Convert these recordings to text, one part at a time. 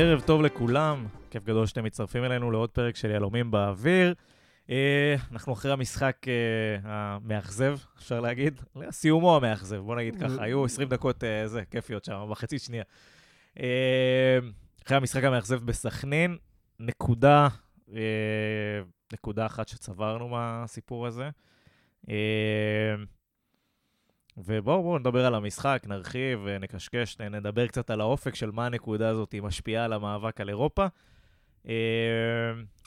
ערב טוב לכולם, כיף גדול שאתם מצטרפים אלינו לעוד פרק של יהלומים באוויר. אה, אנחנו אחרי המשחק אה, המאכזב, אפשר להגיד, סיומו המאכזב, בוא נגיד ככה, היו 20 דקות אה, זה, כיפיות שם, מחצית שנייה. אה, אחרי המשחק המאכזב בסכנין, נקודה, אה, נקודה אחת שצברנו מהסיפור הזה. אה, ובואו בואו נדבר על המשחק, נרחיב, נקשקש, נדבר קצת על האופק של מה הנקודה הזאת משפיעה על המאבק על אירופה. אה,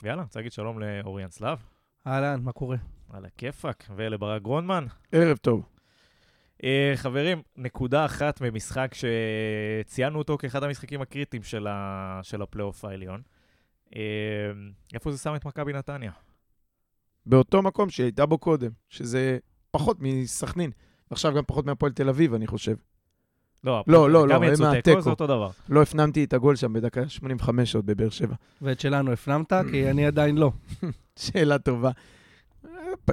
ויאללה, אני רוצה להגיד שלום לאוריאן סלאב. אהלן, מה קורה? על הכיפאק, ולברק גרונדמן. ערב טוב. אה, חברים, נקודה אחת ממשחק שציינו אותו כאחד המשחקים הקריטיים של, ה... של הפלייאוף העליון. אה, איפה זה שם את מכבי נתניה? באותו מקום שהיא הייתה בו קודם, שזה פחות מסכנין, ועכשיו גם פחות מהפועל תל אביב, אני חושב. לא, לא, לא, גם לא, הם תיקו, מהתיקו. זה אותו דבר. לא הפנמתי את הגול שם בדקה 85 עוד בבאר שבע. ואת שלנו הפנמת? כי אני עדיין לא. שאלה טובה.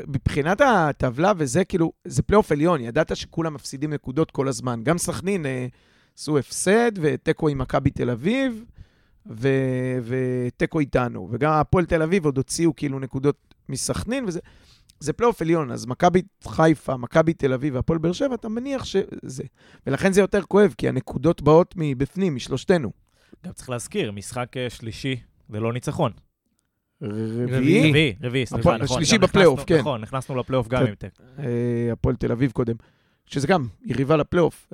מבחינת הטבלה וזה, כאילו, זה פלייאוף עליון, ידעת שכולם מפסידים נקודות כל הזמן. גם סכנין אה, עשו הפסד ותיקו עם מכבי תל אביב, ותיקו איתנו. וגם הפועל תל אביב עוד הוציאו כאילו נקודות מסכנין, וזה זה פלייאוף עליון. אז מכבי חיפה, מכבי תל אביב והפועל באר שבע, אתה מניח שזה... ולכן זה יותר כואב, כי הנקודות באות מבפנים, משלושתנו. גם צריך להזכיר, משחק אה, שלישי ללא ניצחון. רביעי, רביעי, רביעי, סליחה, נכון. שלישי גם בפלייאוף, כן. נכון, נכנסנו לפלייאוף גם כן. עם טק. אה, הפועל תל אביב קודם, שזה גם יריבה לפלייאוף.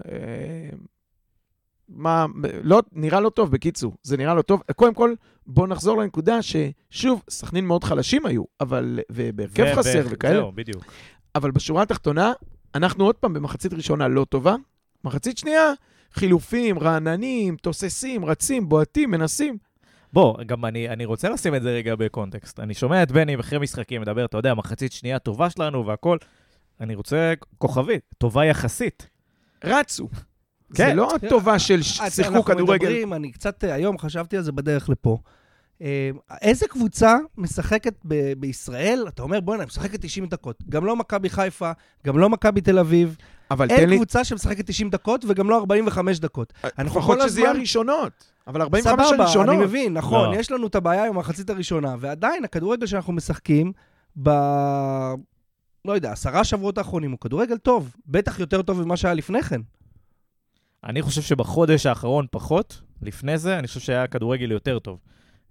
מה, לא, נראה לא טוב, בקיצור. זה נראה לא טוב. קודם כל, בואו נחזור לנקודה ששוב, סכנין מאוד חלשים היו, אבל, ובהרכב ו- חסר ו- וכאלה, זהו, בדיוק. אבל בשורה התחתונה, אנחנו עוד פעם במחצית ראשונה לא טובה, מחצית שנייה, חילופים, רעננים, תוססים, רצים, בועטים, מנסים. בוא, גם אני, אני רוצה לשים את זה רגע בקונטקסט. אני שומע את בני אחרי משחקים מדבר, אתה יודע, מחצית שנייה טובה שלנו והכל. אני רוצה כוכבית, טובה יחסית. רצו. כן. זה לא הטובה של אז שיחקו אנחנו כדורגל. מדברים, אני קצת, אה, היום חשבתי על זה בדרך לפה. אה, איזה קבוצה משחקת ב- בישראל? אתה אומר, בוא'נה, היא משחקת 90 דקות. גם לא מכבי חיפה, גם לא מכבי תל אביב. אבל תן אין לי, קבוצה שמשחקת 90 דקות וגם לא 45 דקות. אנחנו לפחות שזה יהיה הראשונות. אבל 45 סבבה, הראשונות. אני מבין, נכון, לא. יש לנו את הבעיה עם המחצית הראשונה, ועדיין הכדורגל שאנחנו משחקים ב... לא יודע, עשרה שבועות האחרונים הוא כדורגל טוב, בטח יותר טוב ממה שהיה לפני כן. אני חושב שבחודש האחרון פחות, לפני זה, אני חושב שהיה כדורגל יותר טוב.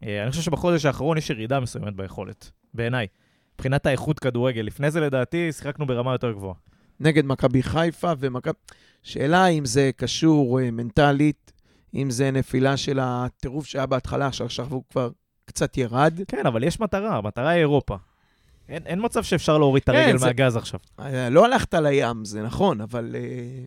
אה, אני חושב שבחודש האחרון יש ירידה מסוימת ביכולת, בעיניי. מבחינת האיכות כדורגל. לפני זה, לדעתי, שיחקנו ברמה יותר גבוהה. נגד מכבי חיפה ומכבי... שאלה אם זה קשור אה, מנטלית, אם זה נפילה של הטירוף שהיה בהתחלה, שעכשיו הוא כבר קצת ירד. כן, אבל יש מטרה, המטרה היא אירופה. אין, אין מצב שאפשר להוריד את כן, הרגל זה- מהגז עכשיו. אה, לא הלכת לים, זה נכון, אבל אה,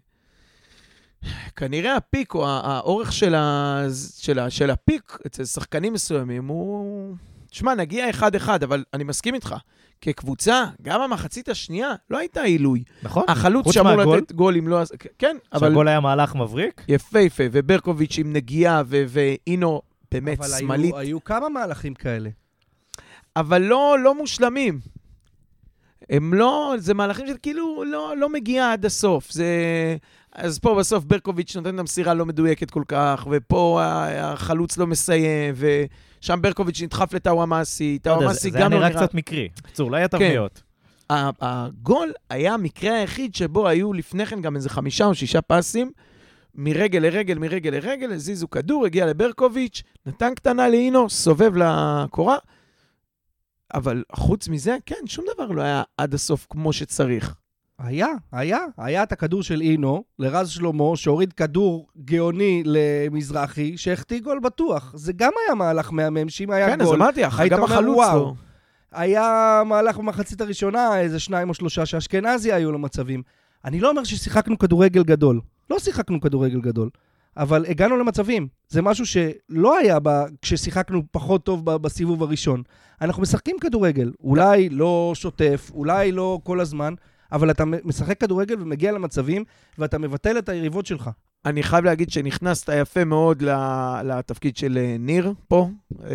כנראה הפיק או ה- האורך של, ה... של, ה... של הפיק אצל שחקנים מסוימים הוא... תשמע, נגיע אחד-אחד, אבל אני מסכים איתך. כקבוצה, גם המחצית השנייה לא הייתה עילוי. נכון? החלוץ שאמור מהגול? לתת גול אם לא... כן, אבל שהגול היה מהלך מבריק? יפהפה, וברקוביץ' עם נגיעה, ו- ואינו באמת אבל שמאלית, היו, היו כמה מהלכים כאלה. אבל לא, לא מושלמים. הם לא, זה מהלכים של כאילו לא, לא מגיע עד הסוף. זה... אז פה בסוף ברקוביץ' נותן את המסירה לא מדויקת כל כך, ופה החלוץ לא מסיים, ושם ברקוביץ' נדחף לטאוואמאסי, לא יודע, טאוואמאסי זה גם היה לא נראה קצת מקרי. בקיצור, לא היה כן. תבניות. ה- הגול היה המקרה היחיד שבו היו לפני כן גם איזה חמישה או שישה פסים, מרגל לרגל, מרגל לרגל, הזיזו כדור, הגיע לברקוביץ', נתן קטנה לאינו, סובב לקורה, אבל חוץ מזה, כן, שום דבר לא היה עד הסוף כמו שצריך. היה, היה. היה את הכדור של אינו, לרז שלמה, שהוריד כדור גאוני למזרחי, שהחטיא גול בטוח. זה גם היה מהלך מהמם, שאם היה כן, אז גול... אמרתי, היית גם החלוץ. לא. היה מהלך במחצית הראשונה, איזה שניים או שלושה שאשכנזי היו לו מצבים. אני לא אומר ששיחקנו כדורגל גדול. לא שיחקנו כדורגל גדול, אבל הגענו למצבים. זה משהו שלא היה ב... כששיחקנו פחות טוב ב... בסיבוב הראשון. אנחנו משחקים כדורגל, אולי לא שוטף, אולי לא כל הזמן, אבל אתה משחק כדורגל ומגיע למצבים, ואתה מבטל את היריבות שלך. אני חייב להגיד שנכנסת יפה מאוד לתפקיד של אה, ניר פה. אה,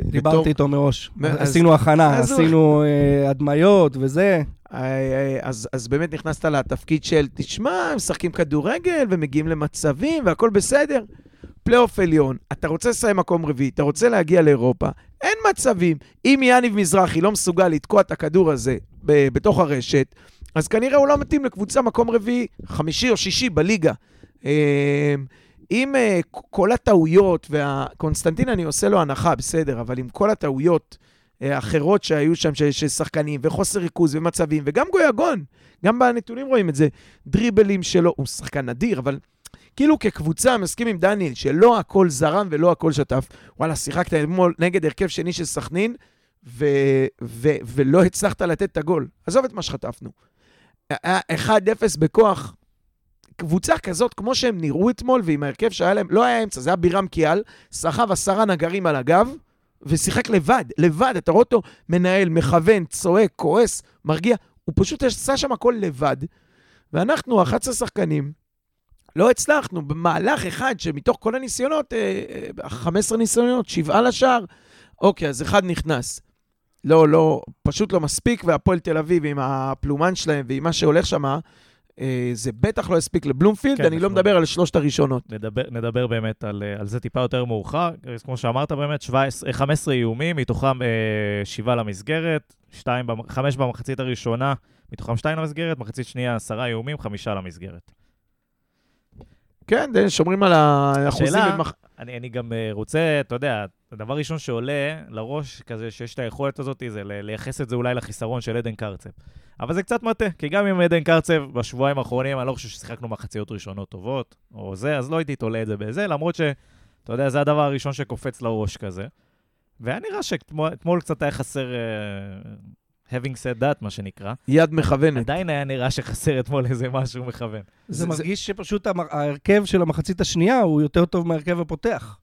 בתור- דיברתי איתו מראש. אז- עשינו הכנה, אז הוא- עשינו אה, הדמיות וזה. אז, אז באמת נכנסת לתפקיד של, תשמע, משחקים כדורגל ומגיעים למצבים והכל בסדר. פלייאוף עליון, אתה רוצה לסיים מקום רביעי, אתה רוצה להגיע לאירופה, אין מצבים. אם יניב מזרחי לא מסוגל לתקוע את הכדור הזה בתוך הרשת, אז כנראה הוא לא מתאים לקבוצה מקום רביעי, חמישי או שישי בליגה. אה, עם אה, כל הטעויות, והקונסטנטין אני עושה לו הנחה, בסדר, אבל עם כל הטעויות אה, האחרות שהיו שם, של שחקנים, וחוסר ריכוז ומצבים, וגם גויגון, גם בנתונים רואים את זה, דריבלים שלו, הוא שחקן נדיר, אבל כאילו כקבוצה, מסכים עם דניאל, שלא הכל זרם ולא הכל שטף. וואלה, שיחקת אתמול נגד הרכב שני של סכנין, ו- ו- ולא הצלחת לתת את הגול. עזוב את מה שחטפנו. היה 1-0 בכוח. קבוצה כזאת, כמו שהם נראו אתמול, ועם ההרכב שהיה להם, לא היה אמצע, זה היה בירם קיאל, סחב עשרה נגרים על הגב, ושיחק לבד, לבד. אתה רואה אותו מנהל, מכוון, צועק, כועס, מרגיע. הוא פשוט עשה שם הכל לבד. ואנחנו, 11 שחקנים, לא הצלחנו. במהלך אחד שמתוך כל הניסיונות, אה, אה, 15 ניסיונות, שבעה לשער, אוקיי, אז אחד נכנס. לא, לא, פשוט לא מספיק, והפועל תל אביב עם הפלומן שלהם ועם מה שהולך שם, אה, זה בטח לא יספיק לבלומפילד, כן, אני לא נכון. מדבר על שלושת הראשונות. נדבר, נדבר באמת על, אה, על זה טיפה יותר מאוחר. כמו שאמרת באמת, 17, 15 איומים, מתוכם אה, 7 למסגרת, 2, 5 במחצית הראשונה, מתוכם 2 למסגרת, מחצית שנייה 10 איומים, 5 למסגרת. כן, שומרים על האחוזים. השאלה- במח... אני, אני גם אה, רוצה, אתה יודע, הדבר הראשון שעולה לראש, כזה שיש את היכולת הזאת, זה לייחס את זה אולי לחיסרון של עדן קרצב. אבל זה קצת מטה, כי גם עם עדן קרצב בשבועיים האחרונים, אני לא חושב ששיחקנו מחציות ראשונות טובות, או זה, אז לא הייתי תולה את זה בזה, למרות ש, אתה יודע, זה הדבר הראשון שקופץ לראש כזה. והיה נראה שאתמול אתמול קצת היה חסר, uh, having said that, מה שנקרא. יד מכוונת. עדיין היה נראה שחסר אתמול איזה משהו מכוון. זה מרגיש שפשוט המ- ההרכב של המחצית השנייה הוא יותר טוב מההרכב הפותח.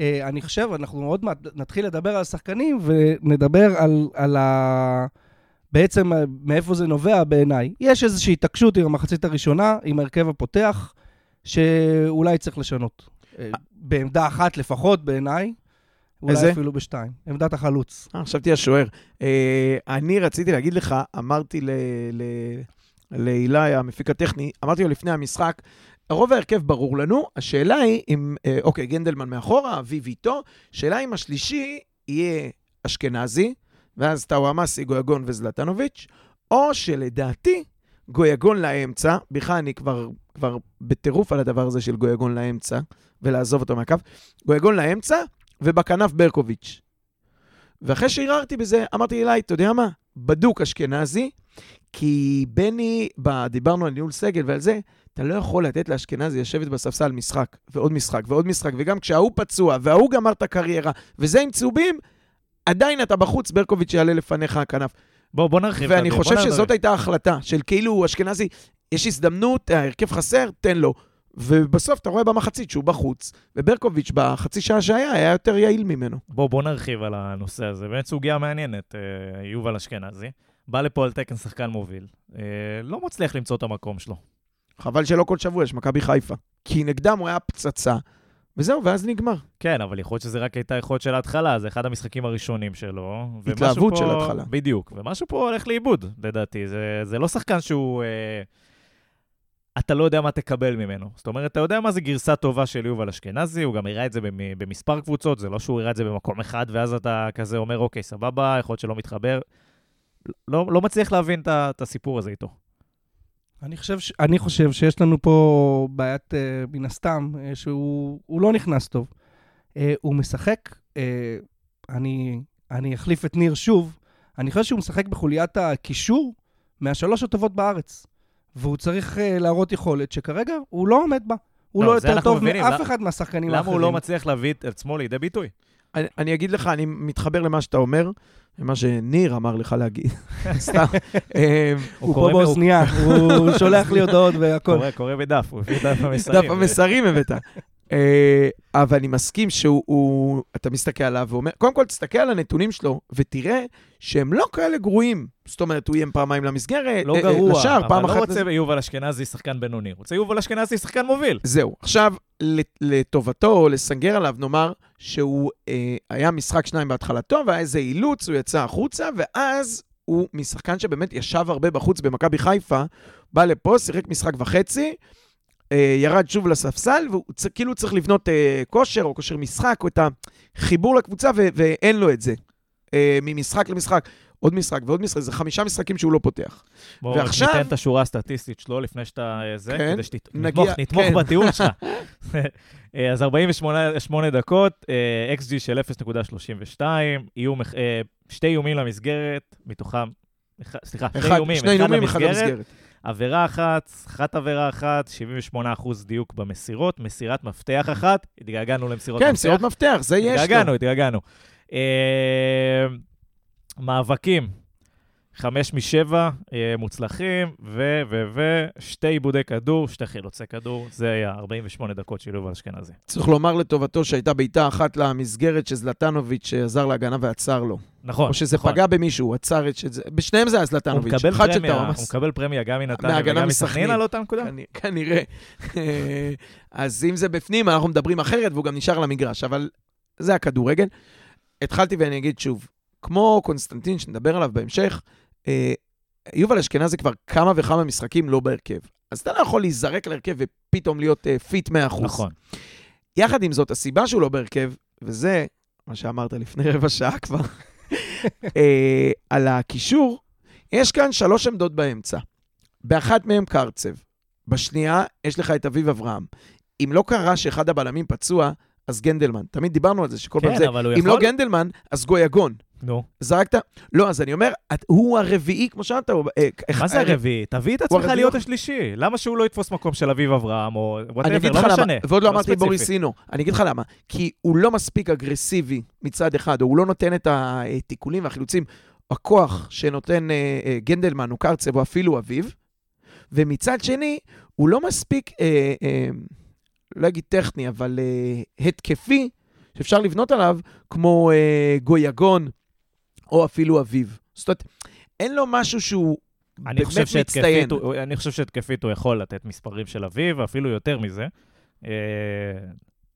אה, אני חושב, אנחנו עוד מעט נתחיל לדבר על השחקנים ונדבר על, על ה... בעצם אה, מאיפה זה נובע בעיניי. יש איזושהי התעקשות עם המחצית הראשונה, עם ההרכב הפותח, שאולי צריך לשנות. אה, בעמדה אחת לפחות בעיניי, אולי איזה? אפילו בשתיים. עמדת החלוץ. אה, חשבתי השוער. אה, אני רציתי להגיד לך, אמרתי ל- ל- לאילי, המפיק הטכני, אמרתי לו לפני המשחק, רוב ההרכב ברור לנו, השאלה היא אם, אה, אוקיי, גנדלמן מאחורה, אביב איתו, שאלה אם השלישי יהיה אשכנזי, ואז טאוואמאסי, גויגון וזלטנוביץ', או שלדעתי, גויגון לאמצע, בכלל אני כבר, כבר בטירוף על הדבר הזה של גויגון לאמצע, ולעזוב אותו מהקו, גויגון לאמצע, ובכנף ברקוביץ'. ואחרי שהרהרתי בזה, אמרתי אליי, אתה יודע מה? בדוק אשכנזי, כי בני, דיברנו על ניהול סגל ועל זה, אתה לא יכול לתת לאשכנזי לשבת בספסל משחק, ועוד משחק, ועוד משחק, וגם כשההוא פצוע, וההוא גמר את הקריירה, וזה עם צהובים, עדיין אתה בחוץ, ברקוביץ' יעלה לפניך הכנף. בוא, בוא נרחיב. ואני חושב בוא. שזאת הייתה ההחלטה, של כאילו אשכנזי, יש הזדמנות, ההרכב חסר, תן לו. ובסוף אתה רואה במחצית שהוא בחוץ, וברקוביץ' בחצי שעה שהיה, היה יותר יעיל ממנו. בוא, בוא נרחיב על הנושא הזה. באמת סוגיה מעניינת, אה, יובל אשכנזי. בא לפה על תקן שחקן מוביל. אה, לא מצליח למצוא את המקום שלו. חבל שלא כל שבוע יש מכבי חיפה. כי נגדם הוא היה פצצה, וזהו, ואז נגמר. כן, אבל יכול להיות שזה רק הייתה יכולת של ההתחלה, זה אחד המשחקים הראשונים שלו. התלהבות פה- של ההתחלה. בדיוק, ומשהו פה הולך לאיבוד, לדעתי. זה, זה לא שחקן שהוא... אה, אתה לא יודע מה תקבל ממנו. זאת אומרת, אתה יודע מה זה גרסה טובה של יובל אשכנזי, הוא גם הראה את זה במ- במספר קבוצות, זה לא שהוא הראה את זה במקום אחד, ואז אתה כזה אומר, אוקיי, סבבה, יכול להיות שלא מתחבר. לא, לא מצליח להבין את הסיפור הזה איתו. אני חושב, ש... אני חושב שיש לנו פה בעיית, אה, מן הסתם, אה, שהוא הוא לא נכנס טוב. אה, הוא משחק, אה, אני, אני אחליף את ניר שוב, אני חושב שהוא משחק בחוליית הקישור מהשלוש הטובות בארץ. והוא צריך אה, להראות יכולת שכרגע הוא לא עומד בה. הוא לא, לא, יותר טוב מבינים. מאף למה- אחד מהשחקנים למה האחרים. הוא לא מצליח להביא את עצמו לידי ביטוי? אני, אני אגיד לך, אני מתחבר למה שאתה אומר, למה שניר אמר לך להגיד. סתם. אמ, הוא פה באוזנייה, הוא שולח לי הודעות והכל. קורא, קורא בדף, הוא הביא דף המסרים. דף המסרים הבאת. אה, אבל אני מסכים שהוא, הוא- אתה מסתכל עליו ואומר, קודם כל תסתכל על הנתונים שלו ותראה שהם לא כאלה גרועים. זאת אומרת, הוא איים פעמיים למסגרת, לא אה, אה, גרוע, לשער, פעם אבל אחת... לא רוצה יובל אשכנזי שחקן בינוני, רוצה יובל אשכנזי שחקן מוביל. זהו. עכשיו, לט- לטובתו, לסנגר עליו, נאמר שהוא אה, היה משחק שניים בהתחלתו, והיה איזה אילוץ, הוא יצא החוצה, ואז הוא משחקן שבאמת ישב הרבה בחוץ במכבי חיפה, בא לפה, שיחק משחק וחצי, ירד שוב לספסל, והוא כאילו צריך לבנות אה, כושר או כושר משחק, או את החיבור לקבוצה, ו- ואין לו את זה. אה, ממשחק למשחק, עוד משחק ועוד משחק, זה חמישה משחקים שהוא לא פותח. בואו ועכשיו- ניתן את השורה הסטטיסטית שלו לפני שאתה... אה, זה, כן, כדי שנתמוך נגיע- נתמוך כן. בטיעון שלך. אה, אז 48 שמונה דקות, אה, XG של 0.32, איום, אה, שתי איומים למסגרת, מתוכם, סליחה, שני איומים, אחד למסגרת. עבירה אחת, אחת עבירה אחת, 78% דיוק במסירות, מסירת מפתח אחת, התגעגענו למסירות כן, מפתח. מסירות מפתח, זה יש לו. התגעגענו, התגעגענו. אה, מאבקים, חמש משבע אה, מוצלחים, ו, ו, ו, שתי עיבודי כדור, שתי חילוצי כדור, זה היה 48 דקות של יובל אשכנזי. צריך לומר לטובתו שהייתה בעיטה אחת למסגרת שזלטנוביץ' עזר להגנה ועצר לו. נכון, או שזה נכון. פגע במישהו, הוא עצר את שזה... בשניהם זה היה הוא זלטנוביץ'. מקבל אחד של פרמיה, הוא. מקבל פרמיה גם מנתניה וגם מסכנין. על אותה נקודה? כנ- כנראה. אז אם זה בפנים, אנחנו מדברים אחרת, והוא גם נשאר על המגרש, אבל זה הכדורגל. התחלתי ואני אגיד שוב, כמו קונסטנטין, שנדבר עליו בהמשך, אה, יובל אשכנזי כבר כמה וכמה משחקים לא בהרכב. אז אתה לא יכול להיזרק להרכב ופתאום להיות אה, fit 100%. נכון. יחד עם זאת, הסיבה שהוא לא בהרכב, וזה מה שאמרת לפני רבע שעה כבר, אה, על הקישור, יש כאן שלוש עמדות באמצע. באחת מהן קרצב, בשנייה יש לך את אביב אברהם. אם לא קרה שאחד הבלמים פצוע, אז גנדלמן. תמיד דיברנו על זה, שכל פעם כן, זה, אבל הוא אם לא יכול... גנדלמן, אז גויגון. נו, זרקת? לא, אז אני אומר, את- הוא הרביעי, כמו שאמרת. הוא- אה, מה זה אה, הרביעי? תביא את עצמך להיות השלישי. למה שהוא לא יתפוס מקום של אביב אברהם, או אני whatever, לא משנה. ועוד לא אמרתי ספציפי. בוריסינו, אני אגיד לך למה. כי הוא לא מספיק אגרסיבי מצד אחד, או הוא לא נותן את התיקולים והחילוצים, הכוח שנותן אה, אה, גנדלמן או קרצב או אפילו אביו, ומצד שני, הוא לא מספיק, אה, אה, לא אגיד טכני, אבל אה, התקפי, שאפשר לבנות עליו, כמו אה, גויגון או אפילו אביו. זאת אומרת, אין לו משהו שהוא אני באמת חושב מצטיין. הוא- אני חושב שהתקפית הוא יכול לתת מספרים של אביב, ואפילו יותר מזה. אה,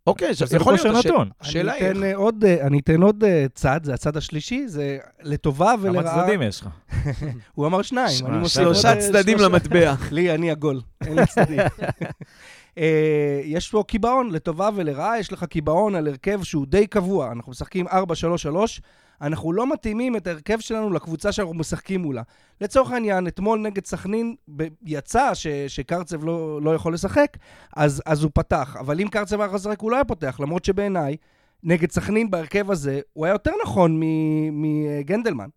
אוקיי, אז זה יכול להיות... נתון. השאלה אני היא אתן איך. אה, עוד, אה, אני אתן עוד צד, זה הצד השלישי, זה לטובה כמה ולרעה. צדדים יש לך? הוא אמר שניים, אני מוסיף עוד, שלושה צדדים. למטבע. לי, אני עגול, אין לי צדדים. אה, יש פה קיבעון לטובה ולרעה, יש לך קיבעון על הרכב שהוא די קבוע. אנחנו משחקים 4-3-3, אנחנו לא מתאימים את ההרכב שלנו לקבוצה שאנחנו משחקים מולה. לצורך העניין, אתמול נגד סכנין יצא ש- שקרצב לא, לא יכול לשחק, אז, אז הוא פתח. אבל אם קרצב היה לשחק, הוא לא היה פותח, למרות שבעיניי, נגד סכנין בהרכב הזה, הוא היה יותר נכון מ- מגנדלמן.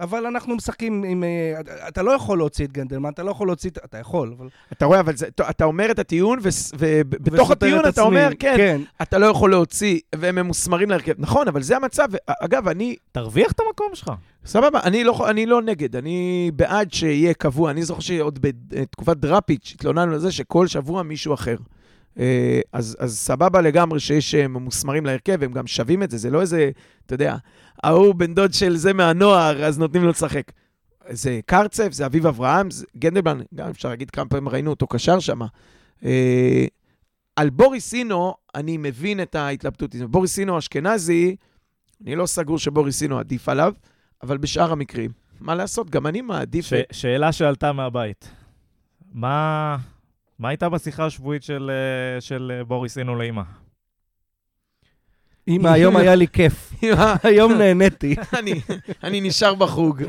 אבל אנחנו משחקים עם... אה, אתה- לא יכול להוציא את גנדלמן, אתה לא יכול להוציא... את- אתה יכול, אבל... אתה רואה, אבל זה, אתה אומר את הטיעון, ובתוך הטיעון את אתה עצמי. אומר, כן, כן. אתה לא יכול להוציא, והם ממוסמרים להרכב. נכון, אבל זה המצב. אגב, אני, תרוויח את המקום שלך. סבבה, אני לא, אני לא נגד, אני בעד שיהיה קבוע. אני זוכר שעוד בתקופת דראפיץ' התלוננו על זה שכל שבוע מישהו אחר. אה, אז, אז סבבה לגמרי שיש אה, ממוסמרים להרכב, הם גם שווים את זה, זה לא איזה, אתה יודע, ההוא בן דוד של זה מהנוער, אז נותנים לו לשחק. זה קרצב, זה אביב אברהם, זה גנדלמן, גם אפשר להגיד כמה פעמים ראינו אותו קשר שם. אה, על בוריסינו, אני מבין את ההתלבטות. בוריסינו אשכנזי, אני לא סגור שבוריסינו עדיף עליו, אבל בשאר המקרים, מה לעשות, גם אני מעדיף... ש- שאלה שעלתה מהבית. מה מה הייתה בשיחה השבועית של, אה, של אה, בוריס אינו לאמא? אמא, היום היה לי כיף. היום נהניתי. אני, אני נשאר בחוג.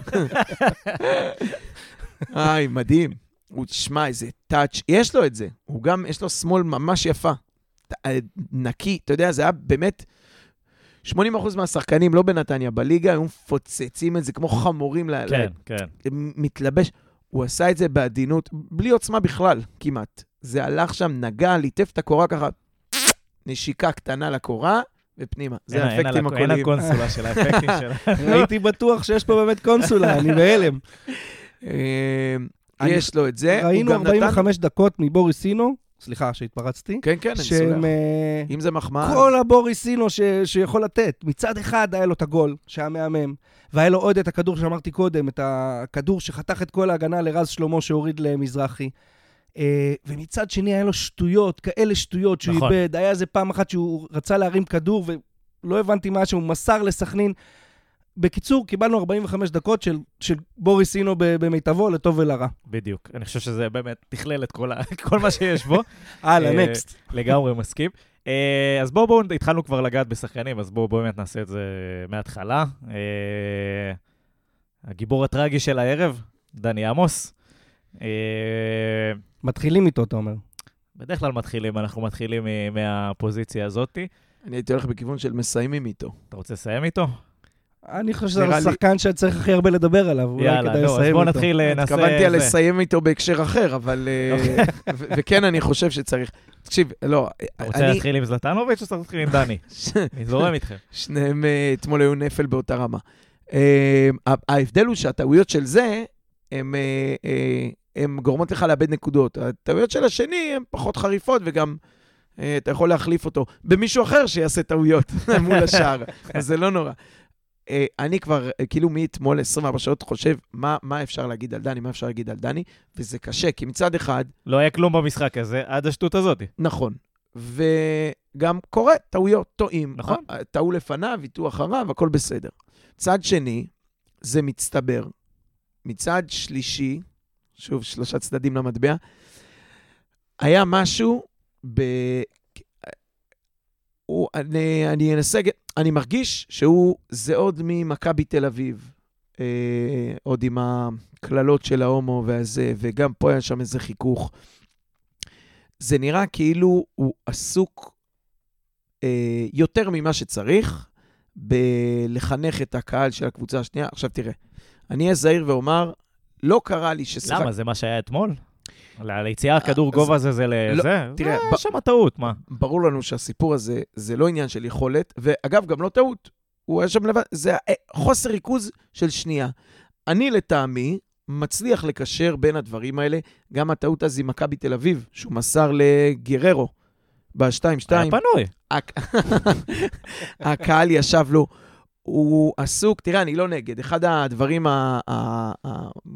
איי, מדהים. הוא, תשמע, איזה טאץ', יש לו את זה. הוא גם, יש לו שמאל ממש יפה. אה, נקי, אתה יודע, זה היה באמת... 80% מהשחקנים, לא בנתניה, בליגה, היו מפוצצים את זה כמו חמורים. כן, ל- כן. מתלבש. הוא עשה את זה בעדינות, בלי עוצמה בכלל, כמעט. זה הלך שם, נגע, ליטף את הקורה ככה, נשיקה קטנה לקורה, ופנימה. זה האפקטים על הק- אין. הקונסולה של האפקטים שלה. הייתי בטוח שיש פה באמת קונסולה, אני בהלם. אה, יש לו את זה. הוא ראינו גם נתן- 45 דקות מבוריסינו, סליחה שהתפרצתי, כן, כן, אני שהם... סולח. אה, אם זה מחמאה... כל הבוריסינו ש... שיכול לתת. מצד אחד היה לו את הגול, שהיה מהמם, והיה לו עוד את הכדור שאמרתי קודם, את הכדור שחתך את כל ההגנה לרז שלמה שהוריד למזרחי. אה, ומצד שני היה לו שטויות, כאלה שטויות שהוא נכון. איבד. היה איזה פעם אחת שהוא רצה להרים כדור ולא הבנתי מה שהוא מסר לסכנין. בקיצור, קיבלנו 45 דקות של, של בוריס אינו ב- במיטבו, לטוב ולרע. בדיוק. אני חושב שזה באמת תכלל את כל, ה... כל מה שיש בו. הלאה, אה, נקסט. לגמרי מסכים. אה, אז בואו, בואו, התחלנו כבר לגעת בשחקנים, אז בואו בוא באמת נעשה את זה מההתחלה. אה, הגיבור הטרגי של הערב, דני עמוס. אה, מתחילים איתו, אתה אומר. בדרך כלל מתחילים, אנחנו מתחילים מהפוזיציה הזאתי. אני הייתי הולך בכיוון של מסיימים איתו. אתה רוצה לסיים איתו? אני חושב שזה נראה לי- השחקן שצריך הכי הרבה לדבר עליו, אולי יאללה, כדאי אז לסיים איתו. נתחיל, אה, נעשה... התכוונתי. לסיים איתו בהקשר אחר, אבל... אה, ו- וכן, אני חושב שצריך... תקשיב, לא, אתה רוצה אני... להתחיל עם זלטנוביץ' או שאתה מתחיל עם דני? אני זורם איתכם. שניהם אה, אתמול היו נפל באותה רמה. אה, ההבדל הוא שהטעויות של זה, הן אה, אה, גורמות לך לאבד נקודות. הטעויות של השני הן פחות חריפות, וגם אה, אתה יכול להחליף אותו במישהו אחר שיעשה טעויות מול השאר, אז זה לא נורא. אה, אני כבר, אה, כאילו מאתמול 24 שעות חושב מה, מה אפשר להגיד על דני, מה אפשר להגיד על דני, וזה קשה, כי מצד אחד, לא היה כלום במשחק הזה עד השטות הזאת. נכון. וגם קורה, טעויות, טועים. נכון. ה- טעו לפניו, איתו אחריו, הכל בסדר. צד שני, זה מצטבר. מצד שלישי, שוב, שלושה צדדים למטבע, היה משהו ב... הוא, אני, אני אנסה, אני מרגיש שהוא, זה עוד ממכבי תל אביב. אה, עוד עם הקללות של ההומו והזה, וגם פה היה שם איזה חיכוך. זה נראה כאילו הוא עסוק אה, יותר ממה שצריך בלחנך את הקהל של הקבוצה השנייה. עכשיו תראה, אני אהיה זהיר ואומר, לא קרה לי ששיחק... למה? זה מה שהיה אתמול? על היציאה כדור גובה זה לא, לזה? תראה, אה, ב- שם טעות, מה? ברור לנו שהסיפור הזה זה לא עניין של יכולת, ואגב, גם לא טעות. הוא היה שם לבד, זה אה, חוסר ריכוז של שנייה. אני לטעמי מצליח לקשר בין הדברים האלה, גם הטעות אז עם מכבי תל אביב, שהוא מסר לגררו ב-2-2. היה פנוי. הק- הקהל ישב לו. הוא עסוק, תראה, אני לא נגד. אחד הדברים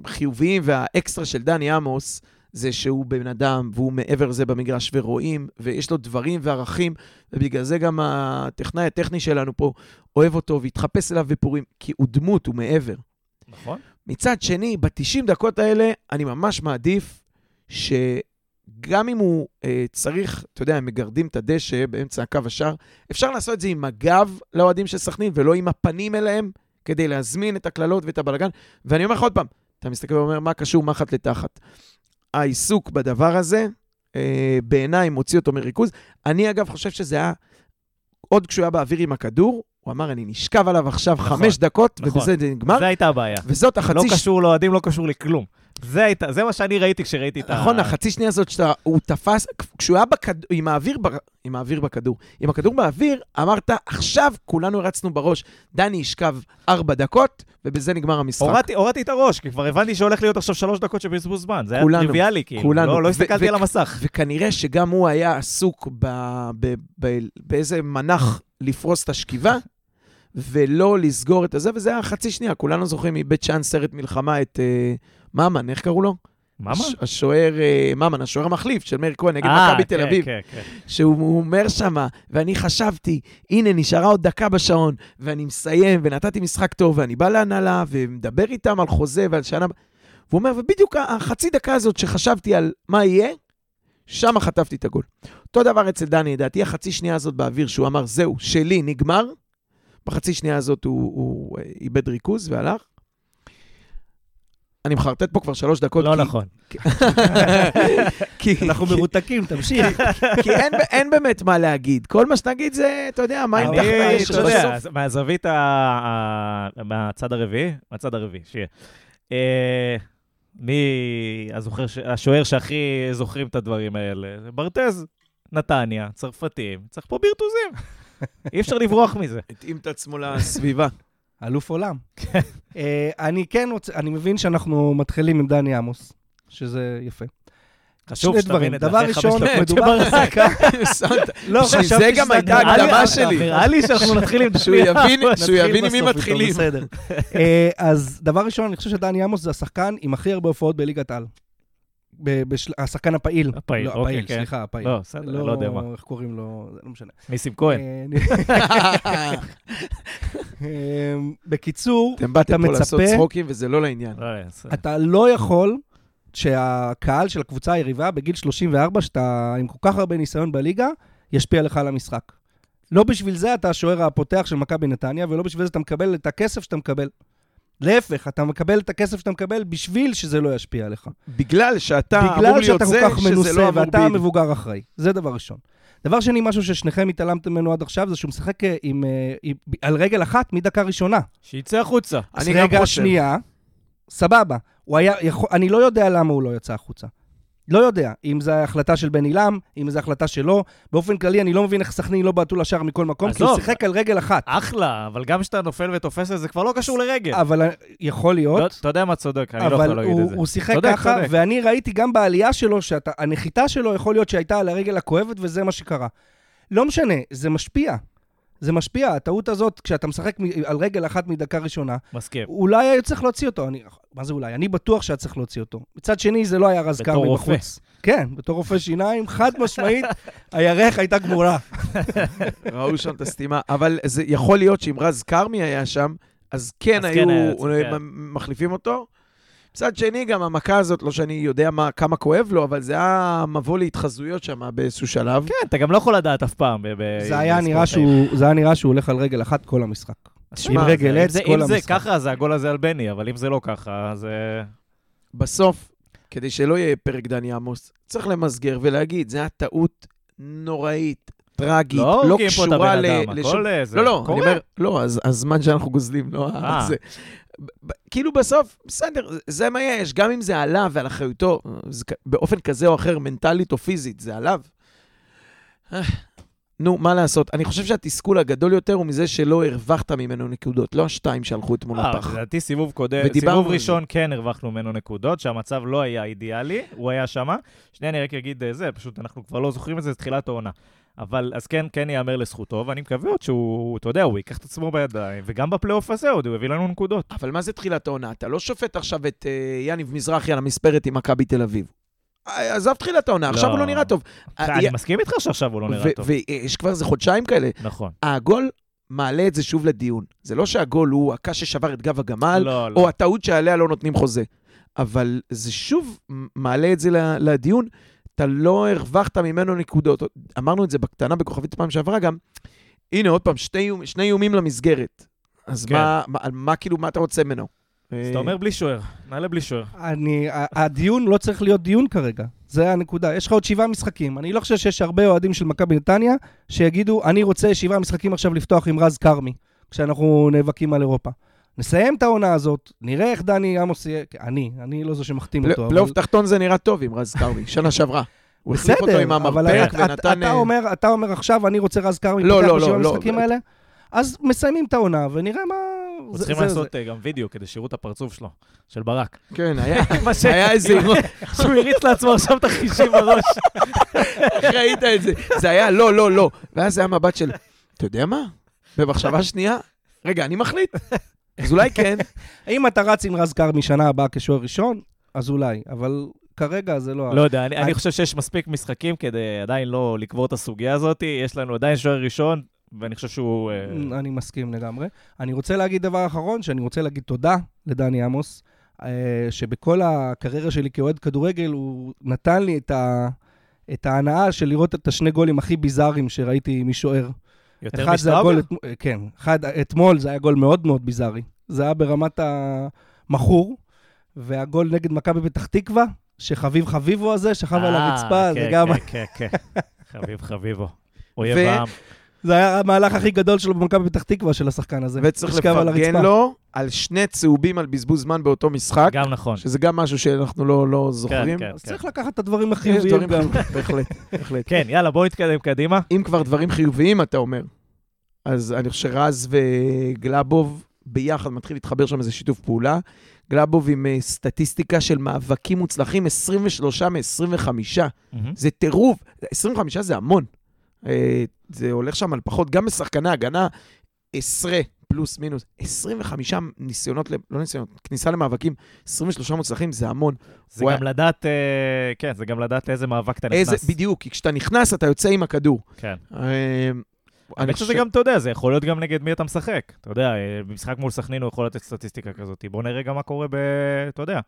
החיוביים והאקסטרה של דני עמוס, זה שהוא בן אדם, והוא מעבר לזה במגרש, ורואים, ויש לו דברים וערכים, ובגלל זה גם הטכנאי הטכני שלנו פה אוהב אותו והתחפש אליו בפורים, כי הוא דמות, הוא מעבר. נכון. מצד שני, ב-90 דקות האלה, אני ממש מעדיף שגם אם הוא אה, צריך, אתה יודע, הם מגרדים את הדשא באמצע הקו השער, אפשר לעשות את זה עם הגב לאוהדים של סכנין, ולא עם הפנים אליהם, כדי להזמין את הקללות ואת הבלגן. ואני אומר לך עוד פעם, אתה מסתכל ואומר, מה קשור מחט לתחת? העיסוק בדבר הזה, אה, בעיניי מוציא אותו מריכוז. אני, אגב, חושב שזה היה, עוד כשהוא היה באוויר עם הכדור, הוא אמר, אני נשכב עליו עכשיו נכון, חמש דקות, נכון. ובזה זה נגמר. זה הייתה הבעיה. וזאת החצי... לא קשור לאוהדים, לא קשור לכלום. זה הייתה- זה מה שאני ראיתי כשראיתי את ה... נכון, החצי שנייה הזאת שאתה, הוא תפס, כשהוא היה בכדור, עם האוויר, ב- עם האוויר בכדור, עם הכדור באוויר, אמרת, עכשיו כולנו הרצנו בראש, דני ישכב ארבע דקות, ובזה נגמר המשחק. הורדתי, הורדתי את הראש, כי כבר הבנתי שהולך להיות עכשיו שלוש דקות של בזבוז זמן. זה היה כולנו, טריוויאלי, כאילו. כולנו. לא, לא הסתכלתי על המסך. וכנראה שגם הוא היה עסוק ב, ב, ב, באיזה מנח לפרוס את השכיבה, ולא לסגור את הזה, וזה היה חצי שנייה. כולנו זוכרים מבית שאן סרט מלחמה את אה, ממן, איך קראו לו? הש- השוער, אה, ממן, השוער המחליף של מאיר כהן נגד אה, מכבי תל כן, אביב. כן, כן. שהוא הוא אומר שמה, ואני חשבתי, הנה, נשארה עוד דקה בשעון, ואני מסיים, ונתתי משחק טוב, ואני בא להנהלה, ומדבר איתם על חוזה ועל שנה... והוא אומר, ובדיוק החצי דקה הזאת שחשבתי על מה יהיה, שם חטפתי את הגול. אותו דבר אצל דני, לדעתי, החצי שנייה הזאת באוויר, שהוא אמר, זהו, שלי, נגמר, בחצי שנייה הזאת הוא, הוא אה, איבד ריכוז והלך. אני מחרטט פה כבר שלוש דקות. לא כי- נכון. כי, אנחנו מרותקים, תמשיך. כי אין, אין באמת מה להגיד. כל מה שנגיד זה, אתה יודע, מה אם אני, תחת אתה יודע, מהזווית, ה- מהצד הרביעי, מהצד הרביעי, שיהיה. אה, מי הזוכר, השוער שהכי זוכרים את הדברים האלה? זה ברטז, נתניה, צרפתים, צריך פה בירטוזים. אי אפשר לברוח מזה. התאים את עצמו לסביבה. אלוף עולם. אה, אני כן רוצה, אני מבין שאנחנו מתחילים עם דני עמוס, שזה יפה. חשוב שתבין. את זה דבר אחרי חמש ראשון, מדובר. שמת. לא, חשבתי זה גם שזה הייתה לי- ההקדמה שלי. נראה לי שאנחנו נתחיל עם שהוא דני יבין- עמוס. שהוא יבין עם מי מתחילים. אה, אז דבר ראשון, אני חושב שדני עמוס זה השחקן עם הכי הרבה הופעות בליגת העל. בשל- השחקן הפעיל. הפעיל, לא, אוקיי, הפעיל, כן. סליחה, הפעיל. לא, בסדר, לא יודע מה. איך קוראים לו, לא משנה. ניסים כהן. אה, בקיצור, אתם אתה באתם פה לעשות מצפה, צחוקים וזה לא לעניין. לא, זה- אתה לא יכול שהקהל של הקבוצה היריבה בגיל 34, שאתה עם כל כך הרבה ניסיון בליגה, ישפיע לך על המשחק. לא בשביל זה אתה השוער הפותח של מכבי נתניה, ולא בשביל זה אתה מקבל את הכסף שאתה מקבל. להפך, אתה מקבל את הכסף שאתה מקבל בשביל שזה לא ישפיע עליך. בגלל שאתה אמור בגלל להיות שאתה זה, כל כך שזה מנוסה לא אמור ואתה בי. המבוגר אחראי. זה דבר ראשון. דבר שני, משהו ששניכם התעלמתם ממנו עד עכשיו, זה שהוא משחק אה, עם, אה, עם, על רגל אחת מדקה ראשונה. שיצא החוצה. אני גם רגע חושב. שנייה, סבבה. הוא היה יכול, אני לא יודע למה הוא לא יצא החוצה. לא יודע, אם זו החלטה של בן עילם, אם זו החלטה שלו. באופן כללי, אני לא מבין איך סכנין לא בעטו לשער מכל מקום, כי הוא. שיחק על רגל אחת. אחלה, אבל גם כשאתה נופל ותופס את זה, כבר לא קשור לרגל. אבל אה, יכול לא, להיות, אתה יודע מה צודק, אני לא יכול אבל להגיד את זה. הוא שיחק ככה. ואני ראיתי גם בעלייה שלו, שהנחיתה שלו יכול להיות שהייתה על הרגל הכואבת, וזה מה שקרה. לא משנה, זה משפיע. זה משפיע, הטעות הזאת, כשאתה משחק על רגל אחת מדקה ראשונה, מסכים. אולי היה צריך להוציא אותו. אני, מה זה אולי? אני בטוח שהיה צריך להוציא אותו. מצד שני, זה לא היה רז בתור כרמי רופא. בחוץ. כן, בתור רופא שיניים, חד משמעית, הירך הייתה גמורה. ראו שם את הסתימה. אבל זה יכול להיות שאם רז כרמי היה שם, אז כן אז היו כן היה כן. מחליפים אותו. מצד שני, גם המכה הזאת, לא שאני יודע מה, כמה כואב לו, אבל זה היה מבוא להתחזויות שם באיזשהו שלב. כן, אתה גם לא יכול לדעת אף פעם. ב- ב- זה היה נראה. שהוא- זה היה נראה שהוא הולך על רגל אחת כל המשחק. אז עם רגל זה- עץ אם זה- כל אם זה המשחק. ככה, זה הגול הזה על בני, אבל אם זה לא ככה, אז... אה, בסוף, כדי שלא יהיה פרק דני עמוס, צריך למסגר ולהגיד, זו הייתה טעות נוראית, טרגית, לא לא הורגים פה את קשורה הבן ל- אדם, לשום... הכל אה, זה... לא, לא, אני קורה. אומר, לא, הזמן שאנחנו גוזלים, לא אה. זה. כאילו בסוף, בסדר, זה מה יש, גם אם זה עליו ועל אחריותו, באופן כזה או אחר, מנטלית או פיזית, זה עליו. נו, מה לעשות? אני חושב שהתסכול הגדול יותר הוא מזה שלא הרווחת ממנו נקודות, לא השתיים שהלכו אתמול אה, לפח. לדעתי סיבוב קודם, סיבוב ראשון כן הרווחנו ממנו נקודות, שהמצב לא היה אידיאלי, הוא היה שמה. שנייה, אני רק אגיד אה, זה, פשוט אנחנו כבר לא זוכרים את זה, זה תחילת העונה. אבל אז כן, כן ייאמר לזכותו, ואני מקווה עוד שהוא, אתה יודע, הוא ייקח את עצמו בידיים, וגם בפלייאוף הזה עוד הוא הביא לנו נקודות. אבל מה זה תחילת העונה? אתה לא שופט עכשיו את אה, יניב מזרחי על המספרת עם מכבי תל אביב. אה, עזוב תחילת העונה, עכשיו לא. הוא לא נראה טוב. אה, אני מסכים איתך שעכשיו הוא לא נראה טוב. ויש כבר איזה חודשיים כאלה. נכון. הגול מעלה את זה שוב לדיון. זה לא שהגול הוא הקש ששבר את גב הגמל, לא, לא. או הטעות שעליה לא נותנים חוזה. אבל זה שוב מעלה את זה לדיון. אתה לא הרווחת ממנו נקודות. אמרנו את זה בקטנה בכוכבית פעם שעברה גם. הנה, עוד פעם, שני, איום- שני איומים למסגרת. אז כן. מה, מה, מה, כאילו, מה אתה רוצה ממנו? אז אתה אומר בלי שוער, נעלה בלי שוער. אני, הדיון לא צריך להיות דיון כרגע, זה הנקודה. יש לך עוד שבעה משחקים. אני לא חושב שיש הרבה אוהדים של מכבי נתניה שיגידו, אני רוצה שבעה משחקים עכשיו לפתוח עם רז כרמי, כשאנחנו נאבקים על אירופה. נסיים את העונה הזאת, נראה איך דני עמוס יהיה... אני, אני לא זו שמחתים אותו. פלייאוף תחתון זה נראה טוב עם רז כרמי, שנה שעברה. הוא החליף אותו עם המרפק אתה- ונתן... אתה אה, אומר, אתה אומר עכשיו, אני רוצה רז כרמי לא, לא, לא, לא. אז מסיימים את העונה ונראה מה... אנחנו זה- צריכים זה- לעשות אה, גם וידאו כדי שיראו את הפרצוף שלו, של ברק. כן, היה איזה... שהוא הריץ לעצמו עכשיו את החישובים בראש. איך ראית את זה? זה היה לא, לא, לא. ואז זה היה מבט של, אתה יודע מה? במחשבה שנייה, רגע, אני מחליט. אז אולי כן. אם אתה רץ עם רז כרמי שנה הבאה כשוער ראשון, אז אולי, אבל כרגע זה לא... לא יודע, אני- אני אני- חושב שיש מספיק משחקים כדי עדיין לא לקבור את הסוגיה הזאת. יש לנו עדיין שוער ראשון, ואני חושב שהוא... אה, אני מסכים לגמרי. אני רוצה להגיד דבר אחרון, שאני רוצה להגיד תודה לדני עמוס, אה, שבכל הקריירה שלי כאוהד כדורגל, הוא נתן לי את, ה, את ההנאה של לראות את השני גולים הכי ביזאריים שראיתי משוער. יותר זה? הגול, את- כן, אחד, אתמול זה היה גול מאוד מאוד ביזארי. זה היה ברמת המכור, והגול נגד מכבי פתח תקווה, שחביב חביבו הזה, שכב על אה, הרצפה, זה כן, גם... כן, כן, כן. חביב חביבו. אויב העם. זה היה המהלך הכי גדול שלו במכבי פתח תקווה, של השחקן הזה. וצריך לפרגן. לו על שני צהובים על בזבוז זמן באותו משחק, גם נכון. שזה גם משהו שאנחנו לא לא זוכרים. כן, אז כן. צריך לקחת את הדברים יש החיוביים דברים גם. בהחלט, בהחלט. כן, יאללה, בואו נתקדם קדימה. אם כבר דברים חיוביים, אתה אומר, אז אני חושב שרז וגלאבוב ביחד מתחיל להתחבר שם איזה שיתוף פעולה. גלאבוב עם אה, סטטיסטיקה של מאבקים מוצלחים, 23 מ-25. מהמם. זה טירוף. 25 זה המון. אה, זה הולך שם על פחות, גם בשחקני הגנה, 10 פלוס מינוס, 25 ניסיונות, לא ניסיונות, כניסה למאבקים, 23 מוצלחים, זה המון. זה גם לדעת, אה, כן, זה גם לדעת לאיזה מאבק אתה איזה, נכנס. בדיוק, כי כשאתה נכנס, אתה יוצא עם הכדור. כן. אה, אני חושב שזה גם, אתה יודע, זה יכול להיות גם נגד מי אתה משחק. אתה יודע, אה, במשחק מול סכנין הוא יכול לתת סטטיסטיקה כזאת. בוא נראה גם מה קורה ב... אתה יודע,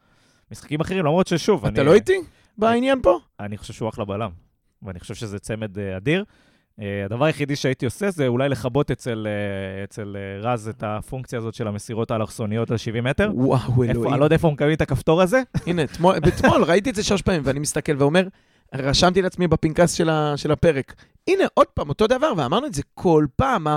משחקים אחרים, למרות ששוב, אתה אני- לא איתי בעניין פה? אני חושב שהוא אחלה בלם, ואני חושב שזה צמד אה, אדיר. אה, הדבר היחידי שהייתי עושה זה אולי לכבות אצל, אה, אצל אה, רז את הפונקציה הזאת של המסירות האלכסוניות על 70 מטר. וואו, איפה, אני אלוהים. לא יודע איפה הוא מקבל את הכפתור הזה. הנה, אתמול- ראיתי את זה שלוש פעמים, ואני מסתכל ואומר, רשמתי לעצמי בפנקס של ה- של הפרק. הנה, עוד פעם, אותו דבר, ואמרנו את זה כל פעם,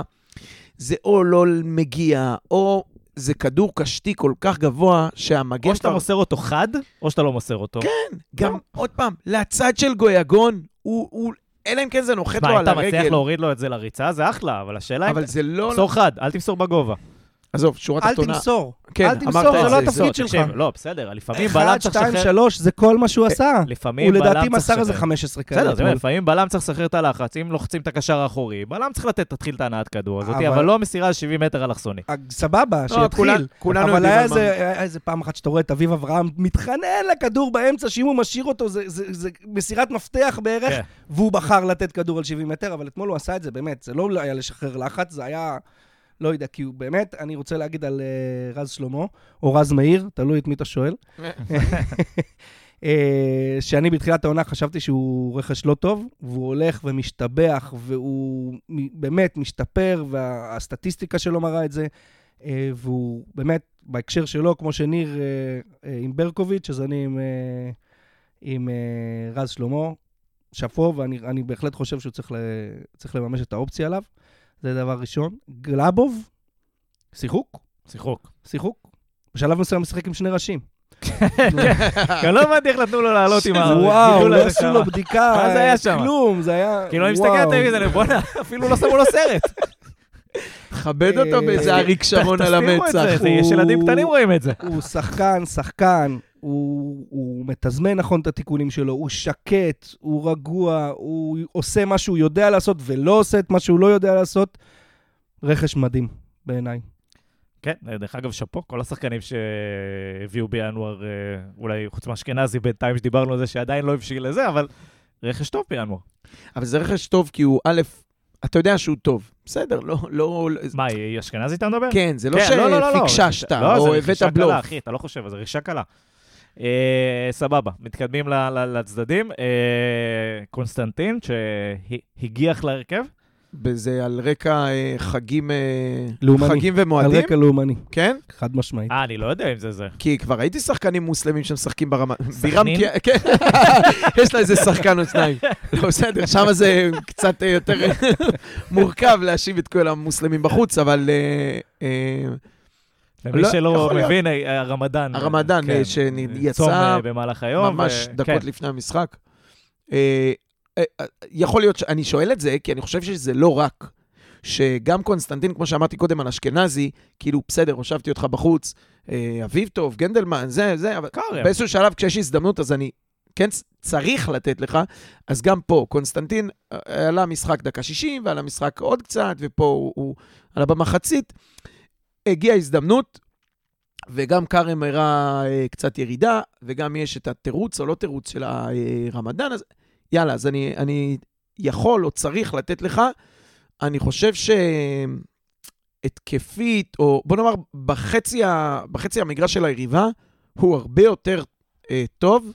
זה או לא מגיע, או זה כדור קשתי כל כך גבוה, שהמגן או שאתה כבר... מוסר אותו חד, או שאתה לא מוסר אותו. כן, גם, עוד פעם, לצד של גויגון, הוא, הוא, אלא אם כן זה נוחת לו מה, אם על אתה מצליח הרגל, להוריד לו את זה לריצה, זה אחלה, אבל השאלה אם... אבל זה לא... תמסור חד, אל תמסור בגובה. עזוב, שורה אל תחתונה. תמסור. כן, אל אמרת תמסור, את זה זה, לא זה. התפקיד שלך. לא, בסדר, לפעמים בלם צריך לשחרר... שלוש, זה כל מה שהוא עשה. לפעמים הוא בלם לדעתי צריך מסר איזה לשחרר. 15 כאלה. בסדר. לפעמים בלם צריך לשחרר את הלחץ, אם לוחצים את הקשר האחורי, בלם צריך לתת, תתחיל את ההנעת כדור הזאת, אבל- לא מסירה על 70 מטר אלכסוני. אה, סבבה, כולם- שיתחיל. כולנו אבל יודעים היה איזה, היה איזה פעם אחת שאתה רואה את אביב אברהם מתחנן לכדור באמצע, שאם הוא משאיר אותו, זה, זה, זה מסירת מפתח בערך, כן. והוא בחר לתת כדור על 70 מטר, אבל אתמול הוא עשה את זה, באמת, זה לא היה לשחרר לחץ, זה היה, לא יודע, כי הוא באמת, אני רוצה להגיד על uh, רז שלמה, או רז מאיר, תלוי את מי אתה שואל, אה, שאני בתחילת העונה חשבתי שהוא רכש לא טוב, והוא הולך ומשתבח, והוא באמת משתפר, והסטטיסטיקה שלו מראה את זה, אה, והוא באמת, בהקשר שלו, כמו שניר אה, אה, עם ברקוביץ', אז אני עם, אה, עם אה, רז שלמה, שאפו, ואני אני בהחלט חושב שהוא צריך, ל, צריך לממש את האופציה עליו. זה דבר ראשון. גלאבוב, שיחוק, שיחוק. שיחוק. בשלב מסוים משחק עם שני ראשים. גם לא הבנתי איך נתנו לו לעלות עם ה... וואו, לא עשו. לו בדיקה, מה זה היה שם? כלום, זה היה... כאילו, אני מסתכל על. הטלוויזיה, בואנה, אפילו לא שמו לו סרט. כבד אותו אה, באיזה אריק שרון על תשימו את זה, המצח. יש ילדים קטנים רואים את זה. הוא שחקן, שחקן, הוא, הוא מתזמן נכון את התיקונים שלו, הוא שקט, הוא רגוע, הוא עושה מה שהוא יודע לעשות ולא עושה את מה שהוא לא יודע לעשות. רכש מדהים, בעיניי. כן, דרך אגב, שאפו, כל השחקנים שהביאו בינואר, אה, אולי חוץ מאשכנזי בינתיים שדיברנו על זה שעדיין לא הבשיל לזה, אבל רכש טוב בינואר. אבל זה רכש טוב כי הוא, א', אתה יודע שהוא טוב. בסדר, לא, לא... מה, אשכנזי אתה מדבר? כן, זה לא כן, לא, לא, לא, לא. שפיקששת, לא, או זה הבאת רכישה בלוף. קלה, אחי, אתה לא חושב, זה רכישה קלה. אה, סבבה, מתקדמים ל- ל- לצדדים. אה, קונסטנטין, שהגיח להרכב. וזה על רקע אה, חגים, אה, לאומני. חגים על ומועדים, רקע לאומני, כן? חד משמעית. אה, אני לא יודע אם זה זה. כי כבר ראיתי שחקנים מוסלמים שמשחקים ברמה... סכנין? כן, יש לה איזה שחקן או שניים. לא, בסדר, שם זה קצת יותר מורכב להשיב את כל המוסלמים בחוץ, אבל אה, אה, למי לא, שלא להיות. מבין, אה, הרמדאן. הרמדאן, כן, אה, שיצא צום אה, במהלך היום. ממש ו- דקות כן. לפני המשחק. אה, אה, אה, יכול להיות שאני שואל את זה, כי אני חושב שזה לא רק. שגם קונסטנטין, כמו שאמרתי קודם על אשכנזי, כאילו, בסדר, הושבתי אותך בחוץ, אה, אביב טוב, גנדלמן, זה, זה, אבל קארם. באיזשהו שלב, כשיש הזדמנות, אז אני כן צריך לתת לך. אז גם פה, קונסטנטין אה, עלה משחק דקה 60, ועלה משחק עוד קצת, ופה הוא, הוא עלה במחצית. הגיעה הזדמנות, וגם כרם הראה אה, קצת ירידה, וגם יש את התירוץ או לא תירוץ של הרמדאן, אז יאללה, אז אני, אני יכול או צריך לתת לך. אני חושב שהתקפית, או בוא נאמר, בחצי, ה... בחצי המגרש של היריבה, הוא הרבה יותר אה, טוב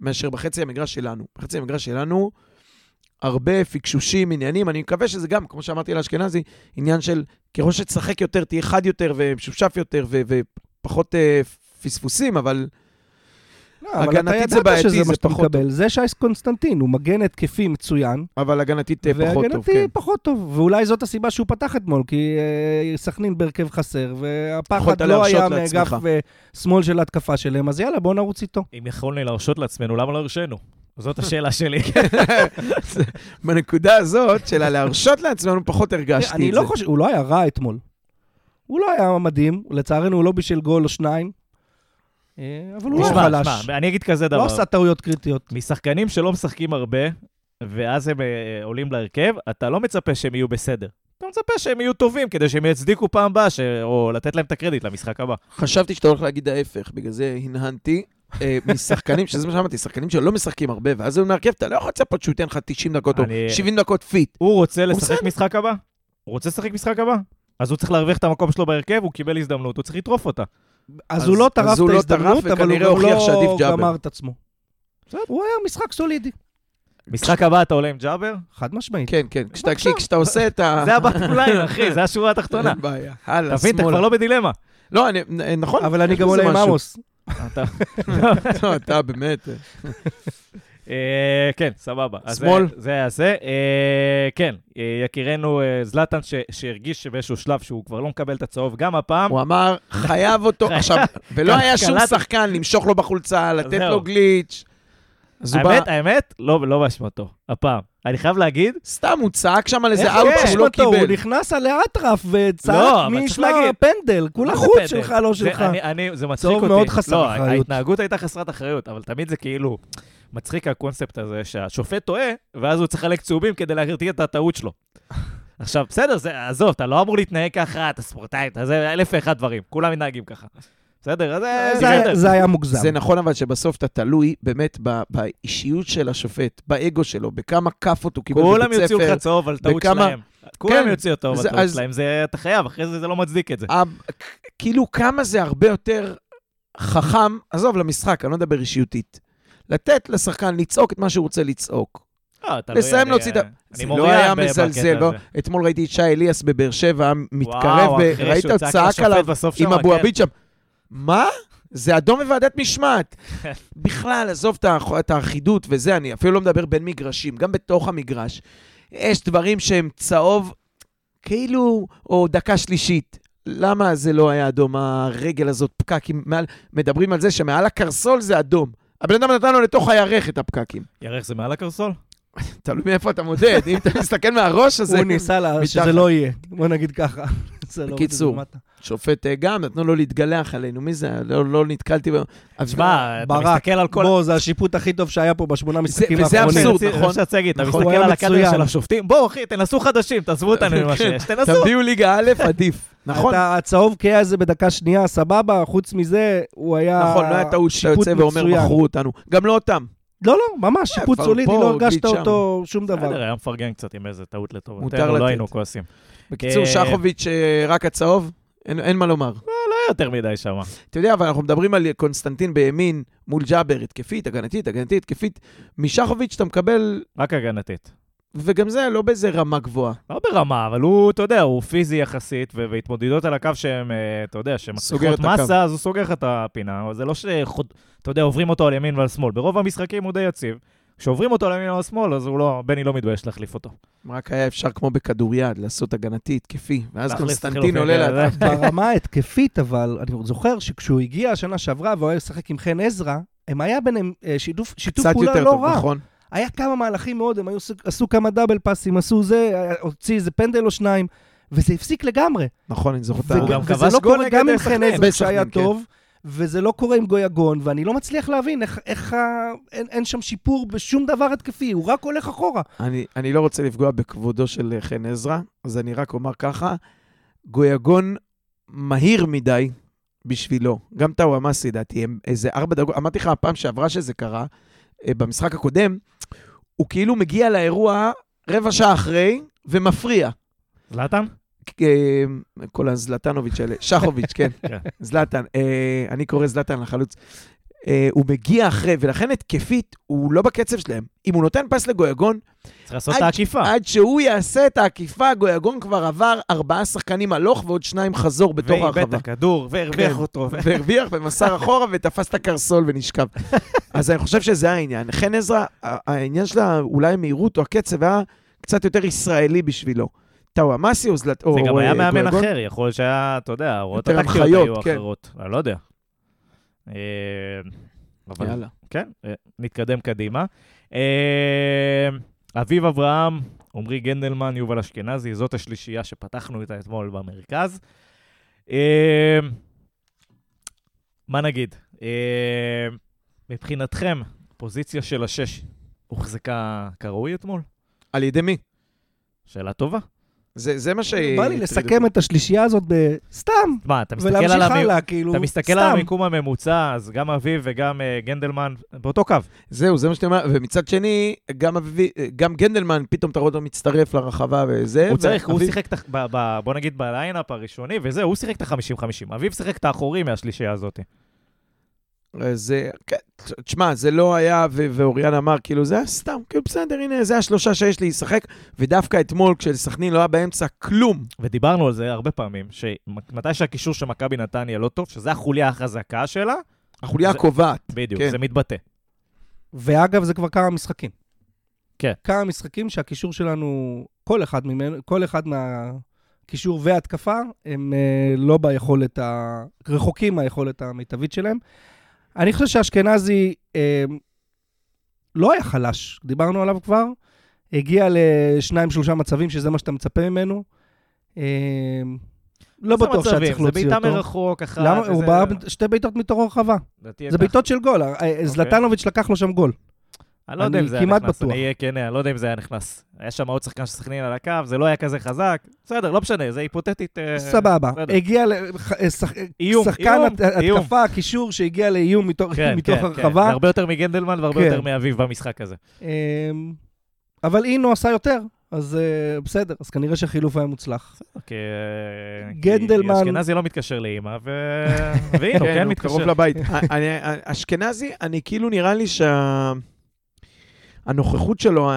מאשר בחצי המגרש שלנו. בחצי המגרש שלנו, הרבה פיקשושים, עניינים. אני מקווה שזה גם, כמו שאמרתי לאשכנזי, עניין של ככל שתשחק יותר, תהיה חד יותר ומשופשף יותר ו- ופחות אה, פספוסים, אבל לא, אבל אתה הגנתית זה ידעת בעייתי, שזה מה זה שאתה פחות מקבל. זה שייס קונסטנטין, הוא מגן התקפי מצוין, אבל הגנתית אה, פחות טוב, והגנתי כן. פחות טוב. ואולי זאת הסיבה שהוא פתח אתמול, כי אה, סכנין בהרכב חסר, והפחד לא היה. מאגף אה, שמאל של ההתקפה שלהם, אז יאללה, בואו נרוץ איתו. אם יכולנו להרשות לעצמנו, למה לא הרשינו? זאת השאלה שלי. בנקודה הזאת של הלהרשות לעצמנו, פחות הרגשתי אני את לא זה. חושב, הוא לא היה רע אתמול. הוא לא היה מדהים, לצערנו הוא לא בישל גול או שניים, אה, אבל הוא לא חלש. תשמע, אני אגיד כזה לא דבר. עשה טעויות קריטיות. משחקנים שלא משחקים הרבה, ואז הם אה, עולים להרכב, אתה לא מצפה שהם יהיו בסדר. אתה מצפה שהם יהיו טובים, כדי שהם יצדיקו פעם הבאה, ש... או לתת להם את הקרדיט למשחק הבא. חשבתי שאתה הולך להגיד ההפך, בגלל זה הנהנתי. אה, משחקנים, שזה מה שאמרתי, שחקנים שלא משחקים הרבה, ואז הוא בהרכב, אתה לא יכול לצפות שהוא ייתן לך 90 דקות או אני- 70 דקות fit. הוא רוצה לשחק. משחק הבא? הוא רוצה לשחק משחק הבא? אז הוא צריך להרוויח את המקום שלו בהרכב, הוא קיבל הזדמנות, הוא צריך לטרוף אותה. אז הוא לא טרף את לא ההזדמנות, אבל הוא לא. גמר את עצמו. הוא היה משחק סולידי, משחק הבא אתה עולה עם ג'אבר? חד משמעית. כן, כן, כשאתה- עושה את ה... זה הבטם ליין, אחי, זה השורה התחתונה. אין בעיה. הלאה, אתה מבין, אתה שמאלה. כבר לא בדילמה. לא, אני- נכון. אבל אני גם עולה עם. עמוס. אתה- לא, אתה באמת... אה, כן, סבבה. שמאל. זה היה זה. אה, כן, אה, יקירנו זלאטן, ש- שהרגיש שבאיזשהו שלב שהוא כבר לא מקבל את הצהוב, גם הפעם. הוא אמר, חייב אותו. עכשיו, ולא היה שום. שחקן למשוך לו בחולצה, לתת. לו גליץ'. האמת, האמת, לא לא באשמתו, הפעם. אני חייב להגיד, סתם, הוא צעק שם על איזה אאוט? שהוא לא אשמתו, הוא קיבל. נכנס על האטרף וצעק מי ישמע להגיד. פנדל, כולה זה חוץ? שלך, לא זה- שלך. זה מצחיק אותי. מאוד חסר לא, אחריות. ההתנהגות הייתה חסרת אחריות, אבל תמיד זה כאילו... מצחיק הקונספט הזה שהשופט טועה, ואז הוא צריך לחלק צהובים כדי להרתיע את הטעות שלו. עכשיו, בסדר, זה, עזוב, אתה לא אמור להתנהג ככה, אתה ספורטאי, אתה זה אלף ואחד דברים, כולם מתנהגים ככה. בסדר, אז זה זה היה-. זה היה מוגזם. זה נכון, אבל שבסוף אתה תלוי באמת ב- באישיות של השופט, באגו שלו, בכמה כאפות הוא קיבל כולם בבית יוציאו ספר. לך צהוב על טעות וכמה- שלהם. כולם כן, יוציאו טוב על זה- טעות אז- שלהם, זה אתה חייב, אחרי זה זה לא מצדיק את זה. ה- כאילו כמה זה הרבה יותר חכם, עזוב, למשחק, אני לא מדבר אישיותית. לתת לשחקן לצעוק את מה שהוא רוצה לצעוק. אה, תלוי, לסיים אני- להוציא את ה... זה לא היה מזלזל, לא? אתמול ראיתי את שי אליאס בבאר שבע, מתקרב, אותו צעק עליו עם אבו כן. עביד שם. מה? זה אדום בוועדת משמעת. בכלל, עזוב את האח- את האחידות וזה, אני אפילו לא מדבר בין מגרשים, גם בתוך המגרש. יש דברים שהם צהוב, כאילו, או דקה שלישית. למה זה לא היה אדום, הרגל הזאת, פקקים, מעל, מדברים על זה שמעל הקרסול זה אדום. הבן אדם נתן לו לתוך הירך את הפקקים. ירך זה מעל הקרסול? תלוי מאיפה אתה מודד, אם אתה מסתכל מהראש, אז זה... הוא ניסה. שזה לא יהיה, בוא נגיד ככה. לא בקיצור. זה. שופט אה, גם, נתנו לו להתגלח עלינו, מי זה? לא, לא נתקלתי ב... אז תשמע, אתה מסתכל על כל... בוא, זה השיפוט הכי טוב שהיה פה בשמונה משחקים וזה האחרונים. אבסורד, זה נכון? שרציתי להגיד, אתה נכון. מסתכל על הקאדר. של השופטים, בואו אחי, תנסו חדשים, תעזבו אותנו ממה. שיש, תנסו. תביאו ליגה א', עדיף. נכון, הצהוב קאה הזה בדקה שנייה, סבבה, חוץ מזה, הוא היה... נכון, לא היה טעות שאתה שיפוט יוצא ואומר. מכרו אותנו. גם לא אותם. לא, לא, ממש, שיפוט כבר סולידי, לא הרגשת. אותו שום דבר. בסדר, היה מפרגן קצת עם איזה טעות מותר לטובתנו, לתת. לא היינו כועסים. בקיצור, אה, שחוביץ' אה, רק הצהוב, אין אין מה לומר. לא יותר מדי שם. אתה יודע, אבל אנחנו מדברים על קונסטנטין בימין מול ג'אבר, התקפית, הגנתית, הגנתית, התקפית. משחוביץ' אתה מקבל, רק הגנתית. וגם זה לא באיזה רמה גבוהה. לא ברמה, אבל הוא, אתה יודע, הוא פיזי יחסית, והתמודדות על הקו שהן, אה, אתה יודע, שמצליחות. מסה, אז הוא סוגר לך את הפינה, זה לא שחוד... אתה יודע, עוברים אותו על ימין ועל שמאל. ברוב המשחקים הוא די יציב. כשעוברים אותו על ימין ועל שמאל, אז הוא לא, בני לא מתבייש להחליף אותו. רק היה אפשר כמו בכדוריד, לעשות הגנתי, התקפי, ואז קונסטנטין עולה לאט. ברמה ההתקפית, אבל אני זוכר שכשהוא הגיע השנה שעברה והוא היה לשחק עם חן עזרא, הם היה ביניהם אה, שיתוף, שיתוף קצת פעולה יותר לא טוב, רע. נכון. היה כמה מהלכים מאוד, הם היו, עשו- כמה דאבל פאסים, עשו זה, הוציא איזה פנדל או שניים, וזה הפסיק לגמרי. נכון, אני זוכר את ה... וזה לא קורה גם עם סכנין. חן עזרא שהיה כן. וזה לא קורה עם גויגון, ואני לא מצליח להבין איך, איך ה... אין, אין שם שיפור בשום דבר התקפי, הוא רק הולך אחורה. אני, אני לא רוצה לפגוע בכבודו של אה, חן עזרא, אז אני רק אומר ככה, גויגון מהיר מדי בשבילו. גם טאוואמאסי, לדעתי, הם איזה ארבע דקות, אמרתי לך הפעם שעברה שזה קרה, אה, במשחק הקודם, הוא כאילו מגיע לאירוע רבע שעה אחרי ומפריע. זלאטן? אה, כל הזלטנוביץ' האלה, שחוביץ', כן, כן. זלטן. אה, אני קורא זלטן לחלוץ. אה, הוא מגיע אחרי, ולכן התקפית, הוא לא בקצב שלהם. אם הוא נותן פס לגויגון, צריך לעשות את העקיפה. עד שהוא יעשה את העקיפה, גויגון כבר עבר ארבעה שחקנים הלוך ועוד שניים חזור בתוך ואיבד את הרחבה. הכדור, והרוויח כן. אותו. והרוויח ומסר אחורה ותפס את הקרסול ונשכב. אז אני חושב שזה העניין. חן עזרא, העניין שלה, אולי המהירות או הקצב היה קצת יותר ישראלי בשבילו. טאוואמאסי או זלט... זה או, גם היה אה, מאמן גויגון. אחר, יכול להיות שהיה, אתה יודע, ההוראות הטקטיות היו כן. אחרות. אני לא יודע. אה, אבל יאללה. כן, אה, נתקדם קדימה. אביב אברהם, עמרי גנדלמן, יובל אשכנזי, זאת השלישייה שפתחנו איתה אתמול במרכז. מה נגיד? מבחינתכם, פוזיציה של השש הוחזקה כראוי אתמול? על ידי מי? שאלה טובה. זה, זה מה ש... בא לי לסכם את השלישייה הזאת בסתם, מה, אתה מסתכל על ולהמשיך המי- הלאה, כאילו, אתה מסתכל סתם. על המיקום הממוצע, אז גם אביב וגם אה, גנדלמן באותו קו. זהו, זה מה שאתה אומר. ומצד שני, גם, אביבי, גם גנדלמן, פתאום אתה רואה אותו מצטרף לרחבה וזה. הוא צריך, הוא ואביב- שיחק, את ה- ב- ב- בוא נגיד בליינאפ הראשוני, וזהו, הוא שיחק את ה-50-50. אביב שיחק את האחורי מהשלישייה הזאת. זה, כן, תשמע, זה לא היה, ו- ואוריאן אמר, כאילו, זה היה סתם, כאילו, בסדר, הנה, זה השלושה שיש לי לשחק, ודווקא אתמול, כשסכנין לא היה באמצע כלום, ודיברנו על זה הרבה פעמים, שמתי שהקישור של מכבי נתניה לא טוב, שזה החוליה החזקה שלה, החוליה זה- הקובעת. בדיוק, כן. זה מתבטא. ואגב, זה כבר כמה משחקים. כן. כמה משחקים שהקישור שלנו, כל אחד ממנו, כל אחד מהקישור וההתקפה, הם אה, לא ביכולת ה... רחוקים מהיכולת המיטבית שלהם. אני חושב שאשכנזי אה, לא היה חלש, דיברנו עליו כבר. הגיע לשניים, שלושה מצבים, שזה מה שאתה מצפה ממנו. אה, לא בטוח שהיה צריך להוציא אותו. זה בעיטה מרחוק, אחת. למה? הוא בער שתי בעיטות מתוך הרחבה. זה בעיטות של גול. אה, זלטנוביץ' לקח לו שם גול. אני לא יודע אם זה היה כמעט נכנס, בטוח. אני אהיה כן, אני לא יודע אם זה היה נכנס. היה שם עוד שחקן של סכנין על הקו, זה לא היה כזה חזק. בסדר, לא משנה, זה היפותטית. אה, סבבה. בסדר. הגיע לשחקן איום, איום. התקפה, קישור שהגיע לאיום מתוך כן, מתוך כן, כן. הרחבה. הרבה יותר מגנדלמן והרבה כן. יותר מאביב במשחק הזה. אמ, אבל אינו עשה יותר, אז אה, בסדר, אז כנראה שהחילוף היה מוצלח. כי, אה, גנדלמן- כי אשכנזי לא מתקשר לאימא, ו... והנה, הוא כן הוא קרוב מתקשר. לבית. אני- אשכנזי, אני כאילו נראה לי שה... הנוכחות שלו,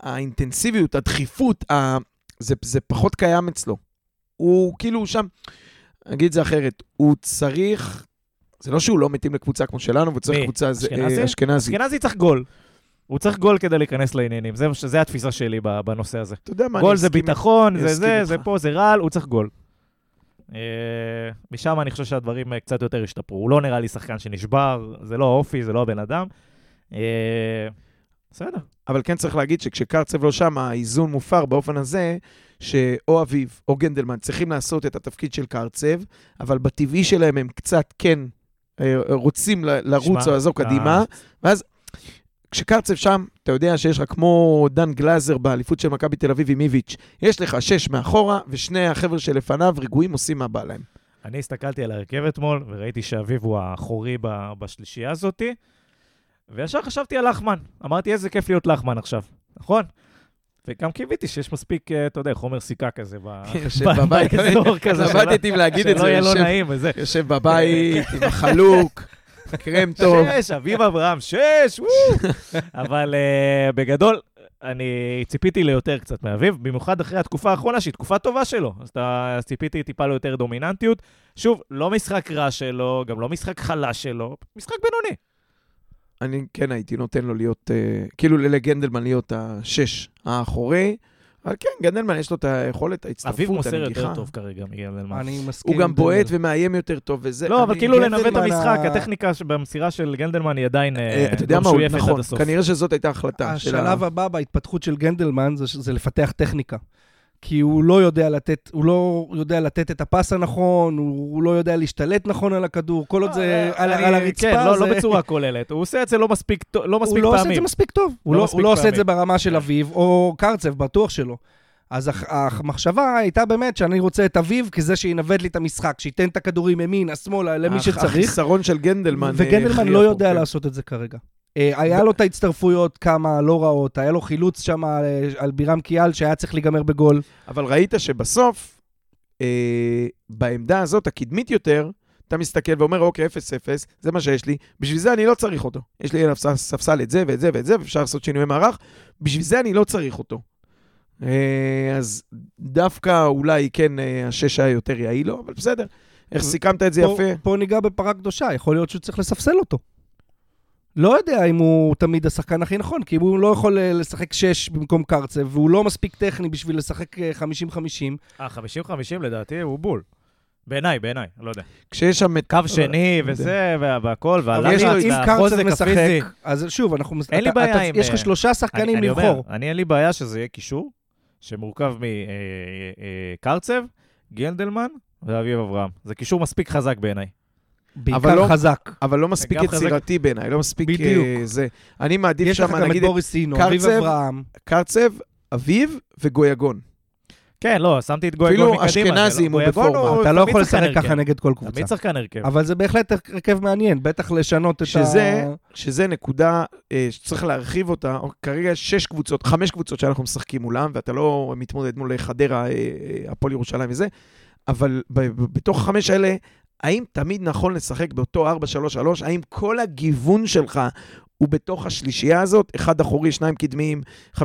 האינטנסיביות, הדחיפות, ה- זה, זה פחות קיים אצלו. הוא כאילו שם, אני אגיד את זה אחרת, הוא צריך, זה לא שהוא לא מתאים לקבוצה כמו שלנו, והוא צריך מי? קבוצה, זה, אשכנזי? אה, אשכנזי. אשכנזי צריך גול. הוא צריך גול כדי להיכנס לעניינים, זה, זה התפיסה שלי בנושא הזה. אתה יודע מה, גול זה מסכים- ביטחון, זה זה, איתך. זה פה, זה רעל, הוא צריך גול. אה, משם אני חושב שהדברים אה, קצת יותר השתפרו. הוא לא נראה לי שחקן שנשבר, זה לא האופי, זה לא הבן אדם. בסדר. אבל כן צריך להגיד שכשקרצב לא שם, האיזון מופר באופן הזה, שאו אביב או גנדלמן צריכים לעשות את התפקיד של קרצב, אבל בטבעי שלהם הם קצת כן אה, רוצים ל- לרוץ או לעזור קדימה, ואז כשקרצב שם, אתה יודע שיש לך כמו דן גלאזר באליפות של מכבי תל אביב עם איביץ', יש לך שש מאחורה, ושני החבר'ה שלפניו רגועים עושים מה בא להם. אני הסתכלתי על ההרכב אתמול, וראיתי שאביב הוא האחורי בשלישייה הזאתי, וישר חשבתי על לחמן. אמרתי, איזה כיף להיות לחמן עכשיו, נכון? וגם קיוויתי שיש מספיק, אה, אתה יודע, חומר סיכה כזה ב- בבית, כזה, שלא- עבדתי אם להגיד את שלא זה, יהיה לא נעים וזה. יושב בבית עם החלוק, קרם טוב. שש, אביב אברהם, שש, וואו. אבל uh, בגדול, אני ציפיתי ליותר קצת מאביב, במיוחד אחרי התקופה האחרונה, שהיא תקופה טובה שלו. אז אתה- אז ציפיתי טיפה ליותר דומיננטיות. שוב, לא משחק רע שלו, גם לא משחק חלש שלו, משחק בינוני. אני כן הייתי נותן לו להיות, אה, כאילו לגנדלמן להיות השש האחורי, אבל כן, גנדלמן יש לו את היכולת, ההצטרפות, אביב מוסר הנגיחה. יותר טוב כרגע מגנדלמן. אני מסכים. הוא גם בועט. ומאיים יותר טוב, וזה... לא, אבל כאילו לנווט את המשחק, ה- הטכניקה במסירה של גנדלמן היא עדיין אה, אה, אתה יודע לא משויפת עד נכון, הסוף. כנראה שזאת הייתה החלטה. השלב הבא בהתפתחות של גנדלמן זה, זה לפתח טכניקה. כי הוא לא יודע לתת, הוא לא יודע לתת את הפס הנכון, הוא, הוא לא יודע להשתלט נכון על הכדור, כל עוד זה על, אני- על הרצפה. כן, לא, זה... לא בצורה כוללת. הוא עושה את זה לא מספיק לא הוא מספיק לא עושה את זה פעמים. מספיק טוב. הוא לא לא, מספיק הוא לא עושה את זה פעמים. ברמה של כן. אביב, או קרצב, בטוח שלא. אז המחשבה הייתה באמת שאני רוצה את אביב כזה שינווט לי את המשחק, שייתן את הכדורים ימינה, שמאלה, למי שצריך. החיסרון של גנדלמן... אה, וגנדלמן לא יודע כן. לעשות את זה כרגע. אה, היה לו את ההצטרפויות, כמה לא רעות, היה לו חילוץ שם על- על בירם קיאל שהיה צריך להיגמר בגול. אבל ראית שבסוף, אה, בעמדה הזאת, הקדמית יותר, אתה מסתכל ואומר, אוקיי, 0-0, זה מה שיש לי, בשביל זה אני לא צריך אותו. יש לי עליו ספ- ספסל את זה ואת זה ואת זה, ואפשר לעשות שינויי מערך, בשביל זה אני לא צריך אותו. אה, אז דווקא אולי כן אה, השש היה יותר יעיל לו, אבל בסדר. איך סיכמת את זה פה- יפה? פה ניגע בפרה קדושה, יכול להיות שהוא צריך לספסל אותו. לא יודע אם הוא תמיד השחקן הכי נכון, כי הוא לא יכול אה, לשחק 6 במקום קרצב, והוא לא מספיק טכני בשביל לשחק אה, 50-50. אה, 50-50 לדעתי הוא בול. בעיניי, בעיניי, לא יודע. כשיש שם את... קו שני וזה, וה- והכל, והלחץ, אם קרצב והחוזק הפיזי. משחק, אז שוב, אנחנו... אין לי בעיה עם, יש לך אה, שלושה שחקנים לבחור. אני אין לי בעיה שזה יהיה קישור שמורכב מקרצב, גנדלמן ואביב אברהם. זה קישור מספיק חזק בעיניי. אבל בעיקר לא- חזק. אבל לא מספיק. יצירתי בעיניי, לא מספיק בדיוק. אה, זה. אני מעדיף יש לך שם, גם את נגיד, בוריס סינו, אביב קרצב. אברהם. קרצב, אביב וגויגון. כן, לא, שמתי את גויגון אפילו מקדימה. אשכנזי, אם הוא בפורמה. אתה לא יכול לשחק ככה. נגד כל קבוצה. תמיד שחקן הרכב. אבל זה בהחלט הרכב מעניין, בטח לשנות את שזה, ה... שזה נקודה אה, שצריך להרחיב אותה. כרגע יש שש קבוצות, חמש קבוצות שאנחנו משחקים מולם, ואתה לא מתמודד מול חדרה, אה, הפועל ירושלים וזה, אבל בתוך החמש האלה, האם תמיד נכון לשחק באותו 4-3-3? האם כל הגיוון שלך הוא בתוך השלישייה הזאת? אחד אחורי, שניים קדמיים, 50-50,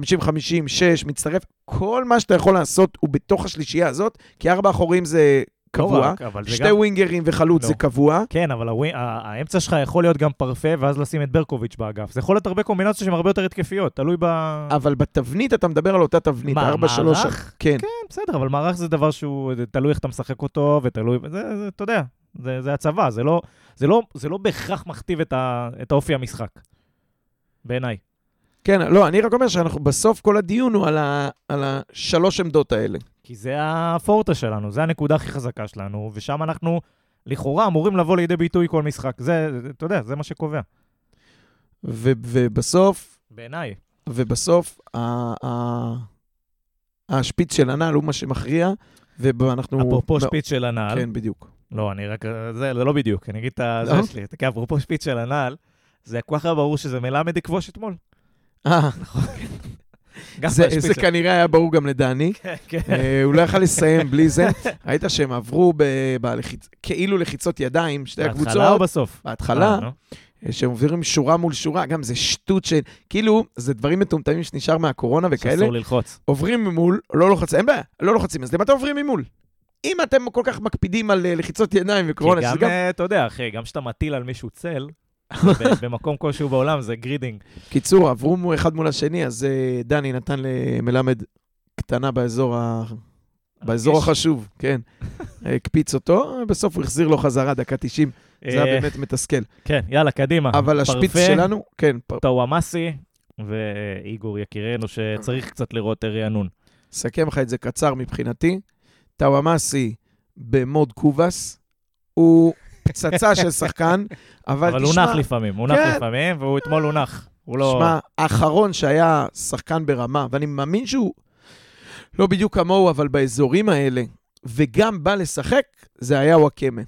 6, מצטרף. כל מה שאתה יכול לעשות הוא בתוך השלישייה הזאת, כי ארבע אחורים זה לא קבוע, רק, אבל זה שתי גם- ווינגרים וחלוץ לא. זה קבוע. כן, אבל הווי- ה- האמצע שלך יכול להיות גם פרפה, ואז לשים את ברקוביץ' באגף. זה יכול להיות הרבה קומבינציות שהן הרבה יותר התקפיות, תלוי ב... אבל בתבנית אתה מדבר על אותה תבנית, מה, 4 3 מערך? כן. כן, בסדר, אבל מערך זה דבר שהוא, תלוי איך אתה משחק אותו, ותלוי, זה, זה, אתה יודע, זה, זה הצבא, זה לא, זה, לא, זה לא בהכרח מכתיב את, ה, את האופי המשחק, בעיניי. כן, לא, אני רק אומר שאנחנו, בסוף כל הדיון הוא על, ה, על השלוש עמדות האלה. כי זה הפורטה שלנו, זה הנקודה הכי חזקה שלנו, ושם אנחנו לכאורה אמורים לבוא לידי ביטוי כל משחק. זה, זה- אתה יודע, זה מה שקובע, ו, ובסוף, בעיניי. ובסוף, ה, ה, השפיץ של הנעל הוא מה שמכריע, ואנחנו... אפרופו שפיץ של הנעל, כן, בדיוק. לא, אני רק, זה, זה לא בדיוק, אני אגיד את ה- לא? זה שלי, כי אפרופו שפיץ של הנעל, זה כל כך ברור שזה מלמד יכבוש אתמול. אה, גם זה, זה כנראה היה ברור גם לדני. כן, כן. אה, הוא לא יכל לסיים בלי זה. ראית שהם עברו ב- בלחיצ... כאילו לחיצות ידיים, שתי בהתחלה או הקבוצות. בסוף? בהתחלה, אה. שהם עוברים שורה מול שורה, גם זה שטות של... כאילו, זה דברים מטומטמים שנשאר מהקורונה וכאלה. שאסור ללחוץ. עוברים ממול, לא לוחצים, אין בעיה, לא לוחצים, אז למה אתם עוברים ממול? אם אתם כל כך מקפידים על אה, לחיצות ידיים וקורונה, גם, שזה גם... אה, אתה יודע, אחי, גם כשאתה מטיל על מישהו צל, במקום כלשהו בעולם זה greeting. קיצור, עברו אחד מול השני, אז אה, דני נתן למלמד קטנה באזור, ה... באזור. החשוב, כן. הקפיץ אותו, בסוף הוא החזיר לו חזרה, דקה 90. זה היה באמת מתסכל. כן, יאללה, קדימה. אבל השפיץ שלנו, כן, טוואמאסי ואיגור יקירנו, שצריך קצת לראות רענון. אסכם לך את זה קצר מבחינתי. טאוואמאסי במוד קובאס, הוא פצצה של שחקן, אבל אבל הוא תשמע, נח לפעמים, הוא נח כן. לפעמים, והוא אתמול הוא נח. הוא לא... שמע, האחרון שהיה שחקן ברמה, ואני מאמין שהוא לא בדיוק כמוהו, אבל באזורים האלה, וגם בא לשחק, זה היה וואקמה.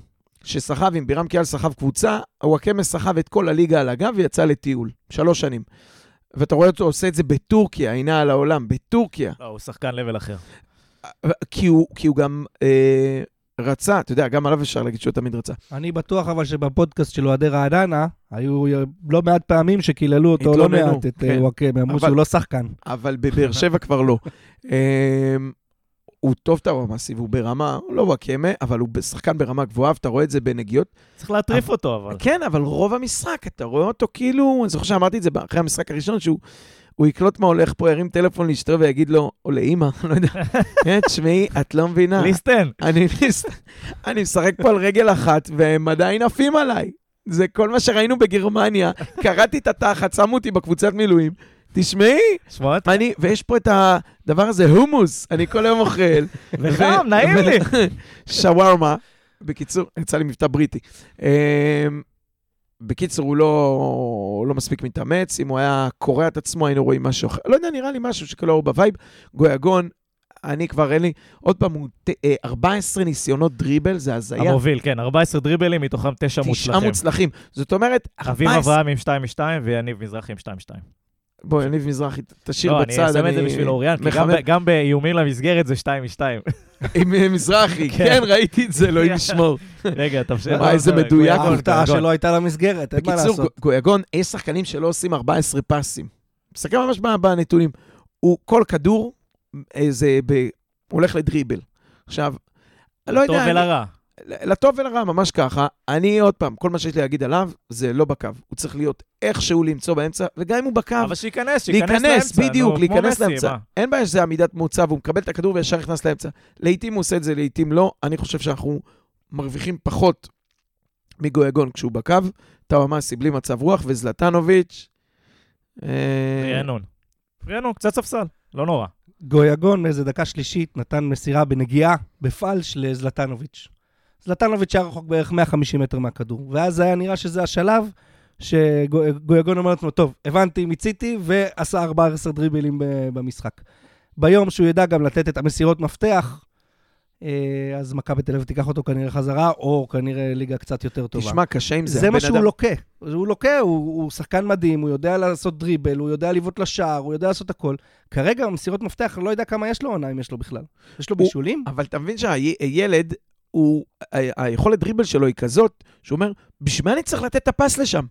שסחב עם בירם קיאל סחב קבוצה, וואקמה סחב את כל הליגה על הגב ויצא לטיול. שלוש שנים. ואתה רואה אותו עושה את זה בטורקיה, עינה על העולם, בטורקיה. לא, הוא שחקן לבל אחר. כי הוא, כי הוא גם אה, רצה, אתה יודע, גם עליו אפשר להגיד שהוא תמיד רצה. אני בטוח אבל שבפודקאסט של אוהדי רעננה, היו לא מעט פעמים שקיללו אותו לא מעט, את כן. אה, וואקמה, אמרו אבל- שהוא לא שחקן. אבל בבאר שבע כבר לא. אה, הוא טוב טאוואמאסי, והוא ברמה, לא וואקמה, אבל הוא שחקן ברמה גבוהה, ואתה רואה את זה בנגיעות. צריך להטריף אבל- אותו, אבל. כן, אבל רוב המשחק, אתה רואה אותו כאילו, אני זוכר שאמרתי את זה אחרי המשחק הראשון, שהוא הוא יקלוט מה הולך פה, ירים טלפון לאשתו ויגיד לו, או לאימא, לא יודע, "אה, תשמעי, את לא מבינה, ליסטן. אני משחק פה על רגל אחת, והם עדיין עפים עליי. זה כל מה שראינו בגרמניה, קרעתי את התחת, שמו אותי בקבוצת מילואים. תשמעי, שמע, אני, ויש פה את הדבר הזה, הומוס, אני כל היום אוכל. וחם, נעים לי. שווארמה. בקיצור, יצא לי מבטא בריטי. בקיצור, הוא לא, הוא לא מספיק מתאמץ, אם הוא היה קורע את עצמו, היינו רואים משהו אחר. לא יודע, נראה לי משהו שכאילו הוא ב vibe. גויגון, אני כבר אין לי, עוד פעם, הוא ת- אה, 14 ניסיונות דריבל, זה הזיה. המוביל, כן, 14 דריבלים, מתוכם 9 תשעה מוצלחים. מוצלחים. זאת אומרת, אביב 14... אברהם עם 2-2 ויניב מזרחי עם 2-2. בואי, יניב מזרחי, תשאיר לא, בצד. אני שם את זה בשביל אוריאן, כי גם גם באיומים למסגרת זה 2-2. עם אה, מזרחי, כן. כן, ראיתי את זה, אלוהים ישמור. רגע, תמשיך. וואי, איזה מדויק. גויגון, ההפתעה גויגון. שלו הייתה למסגרת, אין מה בקיצור, לעשות. גו- גויגון, יש שחקנים שלא עושים 14 פסים. מסתכל ממש ב- בנתונים. הוא, כל כדור, אה, זה הולך לדריבל. עכשיו, לא יודע, טוב ולרע. לטוב ולרע, ממש ככה. אני, עוד פעם, כל מה שיש לי להגיד עליו, זה לא בקו. הוא צריך להיות איכשהו למצוא באמצע, וגם אם הוא בקו, אבל שייכנס, שייכנס להיכנס, לאמצע. בדיוק, נו, להיכנס לאמצע. מה? אין בעיה שזה עמידת מוצא, והוא מקבל את הכדור וישר נכנס לאמצע. לעיתים הוא עושה את זה, לעיתים לא. אני חושב שאנחנו מרוויחים פחות מגויגון כשהוא בקו. טאוואמאסי בלי מצב רוח, וזלטנוביץ'. אה, רענון. רענון, קצת ספסל, לא נורא. גויגון מאיזה דקה שלישית נתן מסירה בנגיעה, בפלש לזלטנוביץ'. זלטנוביץ' היה רחוק בערך 150 מטר מהכדור, ואז היה נראה שזה השלב שגויגון אומר לעצמו, טוב, הבנתי, מיציתי, ועשה 14 דריבלים במשחק. ביום שהוא ידע גם לתת את המסירות מפתח, אה, אז מכבי תל אביב תיקח אותו כנראה חזרה, או כנראה ליגה קצת יותר טובה. תשמע, קשה עם זה. זה מה שהוא אדם- לוקה. הוא לוקה, הוא, הוא שחקן מדהים, הוא יודע לעשות דריבל, הוא יודע לבעוט לשער, הוא יודע לעשות הכל. כרגע במסירות מפתח, לא יודע כמה יש לו עונה, אם יש לו בכלל. יש לו בישולים? אבל אתה מבין שהילד, הוא, היכולת דריבל שלו היא כזאת, שהוא אומר, בשביל מה אני צריך לתת את הפס לשם?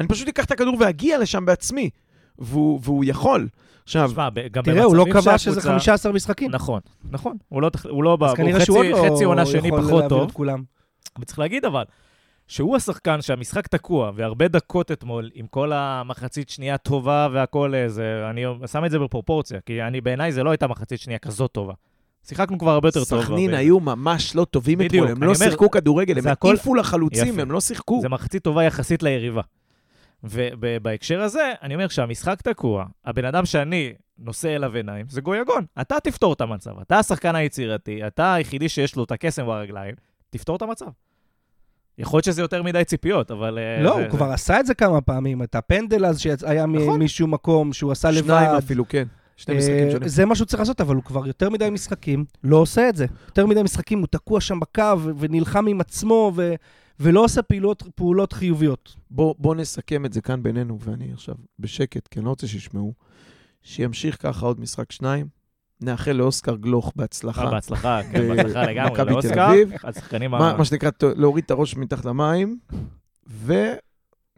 אני פשוט אקח את הכדור ואגיע לשם בעצמי. והוא, והוא יכול. עכשיו, גם תראה, הוא לא קבע שזה שהקבוצה- 15 משחקים. נכון, נכון. הוא לא, הוא לא, ב- אז הוא כנראה חצי, שהוא עוד לא חצי עונה שני פחות טוב. וצריך להגיד אבל, שהוא השחקן שהמשחק תקוע, והרבה דקות אתמול, עם כל המחצית שנייה טובה והכל איזה, אני שם את זה בפרופורציה, כי אני, בעיניי זה לא הייתה מחצית שנייה כזאת טובה. שיחקנו כבר הרבה יותר טוב. סכנין. היו ממש לא טובים אתמול, הם לא שיחקו כדורגל, הם זה העיפו לחלוצים. הם לא שיחקו. זה מחצית טובה יחסית ליריבה. ובהקשר הזה, אני אומר שהמשחק תקוע, הבן אדם שאני נושא אליו עיניים, זה גויגון. אתה תפתור את המצב, אתה השחקן היצירתי, אתה היחידי שיש לו את הקסם ברגליים, תפתור את המצב. יכול להיות שזה יותר מדי ציפיות, אבל... אה, לא, זה- הוא כבר עשה את זה כמה פעמים. את הפנדל אז שהיה נכון. משום מקום, שהוא עשה לבד. שניים אפילו, כן. שני משחקים אה, שונים. זה מה שהוא צריך לעשות, אבל הוא כבר יותר מדי משחקים לא עושה את זה. יותר מדי משחקים, הוא תקוע שם בקו ונלחם עם עצמו ו- ולא עושה פעולות, פעולות חיוביות. בוא, בוא נסכם את זה כאן בינינו, ואני עכשיו בשקט, כי אני לא רוצה שישמעו. שימשיך ככה עוד משחק שניים. נאחל לאוסקר גלוך בהצלחה. אה, בהצלחה, כן, בהצלחה לגמרי. מכבי תל לאוסקר, אביב. השחקנים מה, ה... מה שנקרא, להוריד את הראש מתחת למים,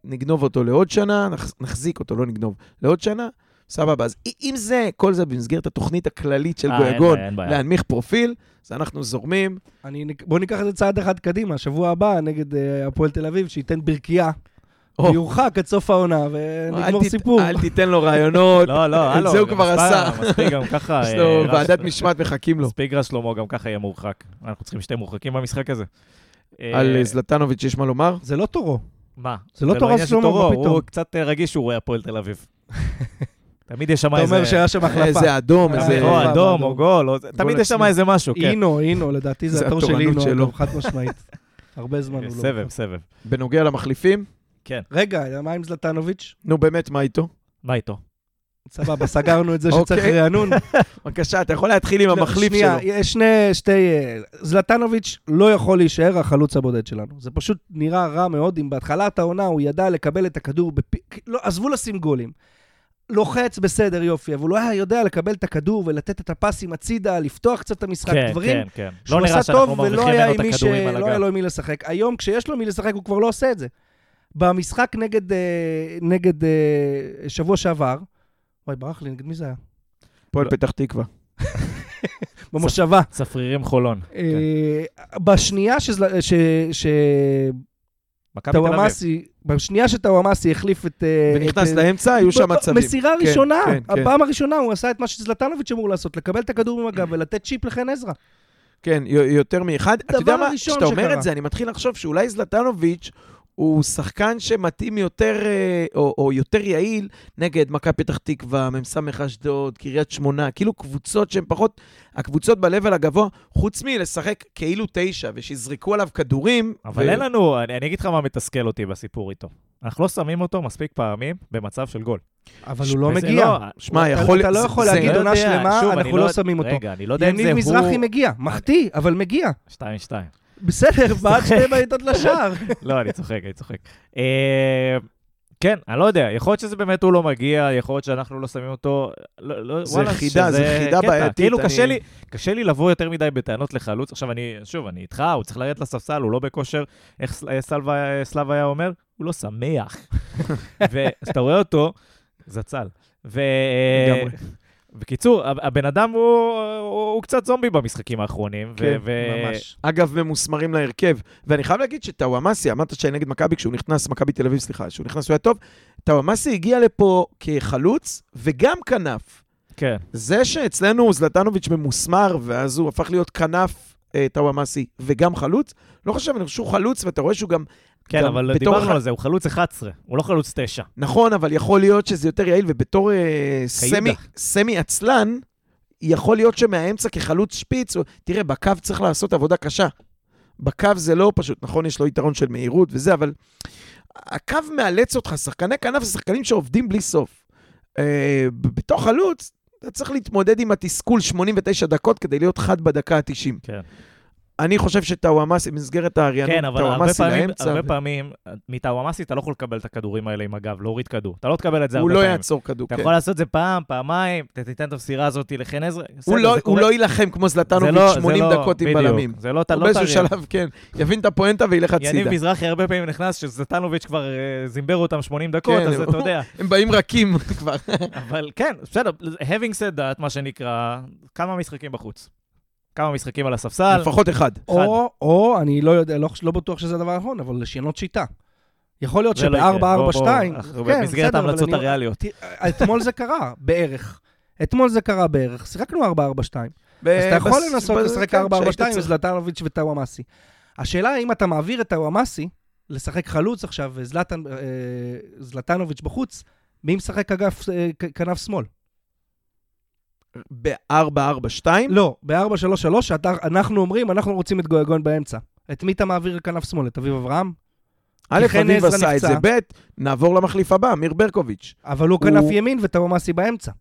ונגנוב אותו לעוד שנה, נח, נחזיק אותו, לא נגנוב, לעוד שנה, סבבה. אז אם זה, כל זה במסגרת התוכנית הכללית של אה, גויגון. להנמיך פרופיל, אז אנחנו זורמים. אני, בוא ניקח את זה צעד אחד קדימה, שבוע הבא נגד אה, הפועל תל אביב, שייתן ברכייה, או, ויורחק עד סוף העונה, ונגמור סיפור. אל תיתן לו רעיונות, לא, לא, את. זה הוא כבר עשה. מספיק גם ככה. יש אה, לו ועדת משמעת מחכים לו. מספיק רז שלמה גם ככה יהיה מורחק. אנחנו צריכים שתי מורחקים במשחק הזה. על זלטנוביץ' יש מה לומר? זה לא תורו. מה? זה לא תור עניין רז של שלמה, תורו, מה פתאום? הוא קצת רגיש שהוא רואה הפועל תל אביב. תמיד יש שם אתה איזה... אומר שהיה שם החלפה. איזה אדום, אה, איזה... או אדום. או גול, תמיד יש שם. איזה משהו, כן. אינו, אינו, לדעתי זה התור של אינו, חד משמעית. הרבה זמן הוא לא... סבב. סבב. בנוגע למחליפים, כן. רגע, מה עם זלטנוביץ'? נו באמת, מה איתו? מה איתו? סבבה, סגרנו את זה שצריך אוקיי. רענון. בבקשה, אתה יכול להתחיל עם לא, המחליף שנייה, שלו. יש שני, שתי... אה, זלטנוביץ' לא יכול להישאר החלוץ הבודד שלנו. זה פשוט נראה רע מאוד, אם בהתחלת העונה הוא ידע לקבל את הכדור, בפי... לא, עזבו לשים גולים. לוחץ בסדר, יופי, אבל הוא היה יודע לקבל את הכדור ולתת את הפסים הצידה, לפתוח קצת את המשחק, כן, דברים כן, כן. שהוא לא עשה טוב ולא היה עם מי על שלא היה. לו עם מי לשחק. היום, כשיש לו מי לשחק, הוא כבר לא עושה את זה. במשחק נגד, אה, נגד אה, שבוע שעבר, וואי, ברח לי, נגד מי זה היה? הפועל לא. פתח תקווה. במושבה. צפרירים חולון. אה, בשנייה שזל- ש- ש- מכבי תל אביב. בשנייה שטוואמאסי החליף את... אה, ונכנס את- לאמצע, היו שם מצבים. מסירה כן, ראשונה, כן, כן. הפעם הראשונה הוא עשה את מה שזלטנוביץ' אמור לעשות, לקבל את הכדור עם הגב ולתת צ'יפ לחן עזרא. כן, יותר מאחד. אתה יודע מה, כשאתה אומר שקרה. את זה, אני מתחיל לחשוב שאולי זלטנוביץ' הוא שחקן שמתאים יותר, אה, או, או יותר יעיל נגד מכבי פתח תקווה, מ"ס אשדוד, קריית שמונה, כאילו קבוצות שהן פחות, הקבוצות ב-level הגבוה, חוץ מלשחק כאילו תשע, ושיזרקו עליו כדורים. אבל אין לנו, אני אני אגיד לך מה מתסכל אותי בסיפור איתו. אנחנו לא שמים אותו מספיק פעמים במצב של גול. אבל הוא לא מגיע. לא- שמע, אתה- יכול... אתה לא יכול זה- להגיד לא עונה יודע, שלמה, שוב, אנחנו לא שמים אותו. רגע, אני לא יודע אם זה הוא... יניב מזרחי מגיע, מחטיא, אבל מגיע. 2-2. בסדר, בעד שתי בעיטות לשער. לא, אני צוחק, אני צוחק. אה, כן, אני לא יודע, יכול להיות שזה באמת הוא לא מגיע, יכול להיות שאנחנו לא שמים אותו. לא, לא, זה וואלה, חידה, זה שזה חידה קטע. בעייתית, כאילו, אני- קשה לי, קשה לי לבוא יותר מדי בטענות לחלוץ. עכשיו, אני, שוב, אני איתך, הוא צריך לרדת לספסל, הוא לא בכושר, איך אה, סלווה- סלאב היה אומר? הוא לא שמח. וכשאתה רואה אותו, זצ"ל. ו... בקיצור, הב- הבן אדם הוא, הוא, הוא קצת זומבי במשחקים האחרונים. כן, ו- ממש. אגב, ממוסמרים להרכב. ואני חייב להגיד שטוואמאסי, אמרת שאני נגד מכבי כשהוא נכנס, מכבי תל אביב, סליחה, כשהוא נכנס הוא היה טוב. טוואמאסי הגיע לפה כחלוץ וגם כנף. כן. זה שאצלנו זלטנוביץ' ממוסמר, ואז הוא הפך להיות כנף אה, טוואמאסי וגם חלוץ, לא חושב, אני חושב שהוא חלוץ, ואתה רואה שהוא גם... כן, אבל דיברנו ח- על זה, הוא חלוץ 11, הוא לא חלוץ 9. נכון, אבל יכול להיות שזה יותר יעיל, ובתור אה, סמי, סמי עצלן, יכול להיות שמהאמצע כחלוץ שפיץ, תראה, בקו צריך לעשות עבודה קשה. בקו זה לא פשוט, נכון, יש לו יתרון של מהירות וזה, אבל הקו מאלץ אותך, שחקני כנף זה שחקנים שעובדים בלי סוף. אה, בתור חלוץ, אתה צריך להתמודד עם התסכול 89 דקות כדי להיות חד בדקה ה-90. כן. אני חושב שטאוואמאסי, במסגרת האריינות, כן, אבל הרבה פעמים, לאמצע, הרבה פעמים, מטאוואמאסי אתה לא יכול לקבל את הכדורים האלה עם הגב, להוריד כדור. אתה לא תקבל את זה הוא הרבה לא פעמים. יעצור כדור, אתה כן. יכול לעשות את זה פעם, פעמיים, אתה תיתן את המסירה הזאת לחן עזרא. הוא לא- הוא. לא יילחם כמו לא- זלטנוביץ' זה 80 לא- דקות עם. בלמים. זה לא, אתה הוא לא באיזשהו תריע. שלב, כן, יבין את הפואנטה וילך יניב הצידה. מזרחי הרבה פעמים נכנס, שזלטנוביץ' כבר אה, זימבר אותם 80 דקות, כן, אז הוא- אתה יודע. הם באים רכים כבר. אבל כן, בסדר, having said that, מה שנקרא, כמה משחקים בחוץ. כמה משחקים על הספסל. לפחות אחד. או, או, אני לא יודע, לא, לא בטוח שזה הדבר הנכון, אבל לשנות שיטה. יכול להיות לא יקרה. בוא, שב-4-4-2, בוא, אנחנו במסגרת ההמלצות הריאליות. אתמול זה קרה, בערך. אתמול זה קרה בערך, שיחקנו 4-4-2. ב- אז אתה יכול בס- לנסות לשחק כן, 4-4-2 שהיית עם זלטנוביץ' וטאוואמאסי. השאלה האם אתה מעביר את טאוואמאסי לשחק חלוץ עכשיו וזלטנוביץ' בחוץ, מי משחק אגף אה, כנף שמאל? ב-4-4-2? לא, ב-4-3-3, אנחנו אומרים, אנחנו רוצים את גויגון באמצע. את מי אתה מעביר לכנף שמאל? את אביב אברהם? א', אביב עשה את זה. ב', נעבור למחליף הבא, אמיר ברקוביץ'. אבל הוא כנף ימין וטאוואמאסי באמצע.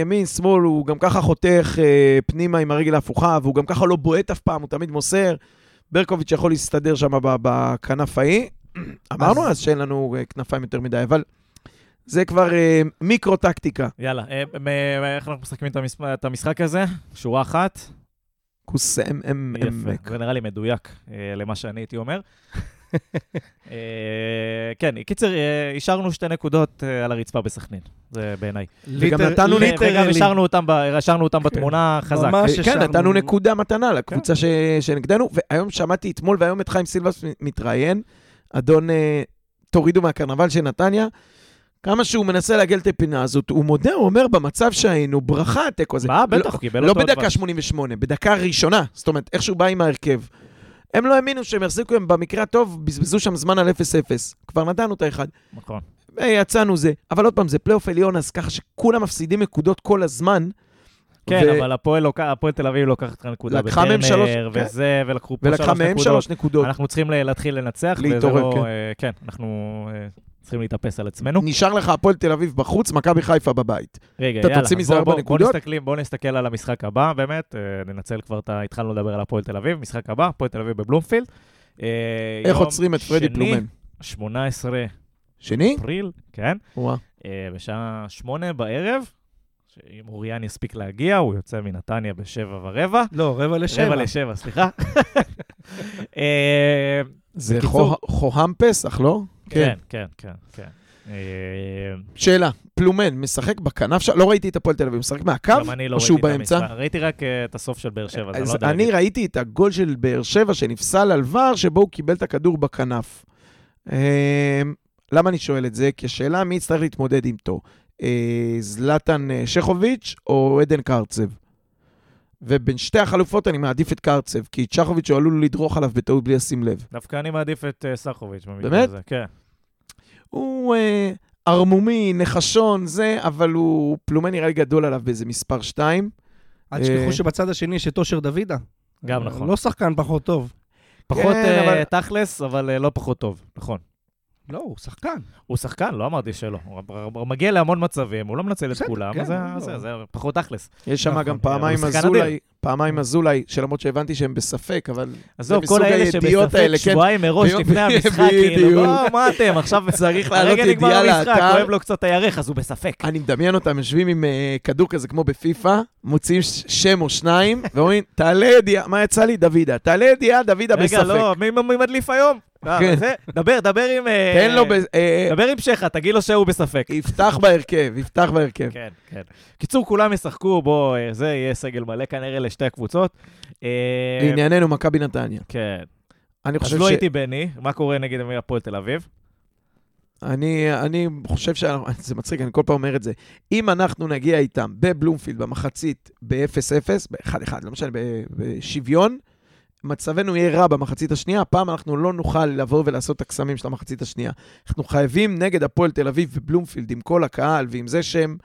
ימין, שמאל, הוא גם ככה חותך אה, פנימה עם הרגל ההפוכה, והוא גם ככה לא בועט אף פעם, הוא תמיד מוסר. ברקוביץ' יכול להסתדר שם בכנף ההיא. אמרנו אז שאין לנו אה, כנפיים יותר מדי, אבל זה כבר אה, מיקרו-טקטיקה. יאללה, אה, מ- איך אנחנו מסכמים את המש- את המשחק הזה? שורה אחת. כוס אם אם יפה. זה נראה לי מדויק אה, למה שאני הייתי אומר. אה, כן, קיצר, אה, השארנו שתי נקודות אה, על הרצפה בסכנין, זה בעיניי. וגם נתנו וגם ליטרלי. השארנו אותם ב- השארנו אותם בתמונה חזק. ממש. כן, השארנו- נתנו נקודה מתנה לקבוצה ש- שנגדנו, והיום שמעתי אתמול והיום את חיים סילבס מתראיין, אדון אה, תורידו מהקרנבל של נתניה, כמה שהוא מנסה לעגל את הפינה הזאת, הוא מודה, הוא אומר, במצב שהיינו, ברכה התיקו הזה. מה, לא- בטח, הוא קיבל לא אותו עוד בדקה פעם. 88, בדקה ראשונה, זאת אומרת, איך שהוא בא עם ההרכב. הם לא האמינו שהם יחזיקו, הם במקרה הטוב בזבזו שם זמן על 0-0. כבר נתנו את האחד. נכון. ויצאנו זה. אבל עוד פעם, זה פלייאוף עליון, אז ככה שכולם מפסידים נקודות כל הזמן. כן, ו- אבל הפועל הפועל תל אביב לוקחת מהם שלוש- בטרנר, כן. וזה, ולקחו פה ולקחה שלוש מהם נקודות. שלוש נקודות. אנחנו צריכים להתחיל לנצח, להתעורר, לא... כן. אה, כן, אנחנו אה, צריכים להתאפס על עצמנו. נשאר לך הפועל תל אביב בחוץ, מכבי חיפה בבית. רגע, אתה יאללה, תוציא מזה בוא- ארבע בוא- בוא נקודות? נסתכלים- בוא נסתכל על המשחק הבא, באמת, אה, ננצל כבר את ה... התחלנו לדבר על הפועל תל אביב, משחק הבא, הפועל תל אביב בבלומפילד. אה, איך עוצרים את פרדי פלומן? 18 שני? אפריל, כן, וואה. אה, בשעה שמונה בערב, שאם אוריאן יספיק להגיע, הוא יוצא מנתניה בשבע ורבע. לא, רבע לשבע. רבע לשבע, סליחה. זה בקיצור- חו- חוהמפס, אך לא? כן, כן, כן, כן. אה, שאלה, פלומן משחק בכנף שם? לא ראיתי את הפועל תל אביב, משחק מהקו? גם אני לא או שהוא ראיתי את? המשחק. ראיתי רק אה, את הסוף של באר שבע, אז אני לא אני. ראיתי את הגול של באר שבע שנפסל על ור, שבו הוא קיבל את הכדור בכנף. אה, למה אני שואל את זה? כי השאלה מי יצטרך להתמודד. אה, זלטן אה, שכוביץ' או עדן קרצב. ובין שתי החלופות אני מעדיף את קרצב, כי צ'חוביץ' הוא עלול לדרוך עליו בטעות בלי לשים לב. דווקא אני מעדיף את אה, סחוביץ' במקרה באמת? הזה, כן. הוא אה, ערמומי, נחשון, זה, אבל הוא פלומן נראה לי גדול עליו באיזה מספר 2. אל אה, תשכחו שבצד השני יש את אושר דוידה. גם אה, נכון. לא שחקן פחות טוב. פחות כן, אה, אבל- תכלס, אבל אה, לא פחות טוב, נכון. לא, הוא שחקן. הוא שחקן, לא אמרתי שלא. הוא מגיע להמון מצבים, הוא לא מנצל את כולם, כן, אז זה- לא. זה זה פחות תכלס. יש שם נכון. גם פעמיים אזולאי, פעמיים אזולאי, שלמרות שהבנתי שהם בספק, אבל עזוב, כל האלה הידיעות שבספק כן. שבועיים מראש לפני המשחק, כאילו. לא, מה אתם, עכשיו צריך לעלות הרגע נגמר ידיעה המשחק, לאתר. כואב לו קצת הירך, אז הוא בספק. אני מדמיין אותם יושבים עם אה, כדור כזה כמו בפיפא, מוציאים שם או שניים, ואומרים, תעלה ידיעה, מה יצא לי? דוידה. תעלה ידיעה, דוידה בספק. רגע, לא, מי מדליף היום? אה, כן. דבר, דבר עם... אה, תן לו, ב- אה, דבר עם שכה, תגיד לו שהוא בספק. יפתח בהרכב, יפתח בהרכב. כן, כן. קיצור, כולם ישחקו, בוא, אה, זה יהיה סגל מלא כנראה לשתי הקבוצות. אה, לענייננו, מכבי נתניה. כן. אני אז חושב לא ש... הייתי בני, מה קורה נגד הפועל תל אביב? אני, אני חושב ש... זה מצחיק, אני כל פעם אומר את זה. אם אנחנו נגיע איתם בבלומפילד במחצית ב-0-0, ב-1-1, לא משנה, ב- בשוויון, מצבנו יהיה רע במחצית השנייה, הפעם אנחנו לא נוכל לבוא ולעשות את הקסמים של המחצית השנייה. אנחנו חייבים נגד הפועל תל אביב ובלומפילד, עם כל הקהל ועם זה שהם...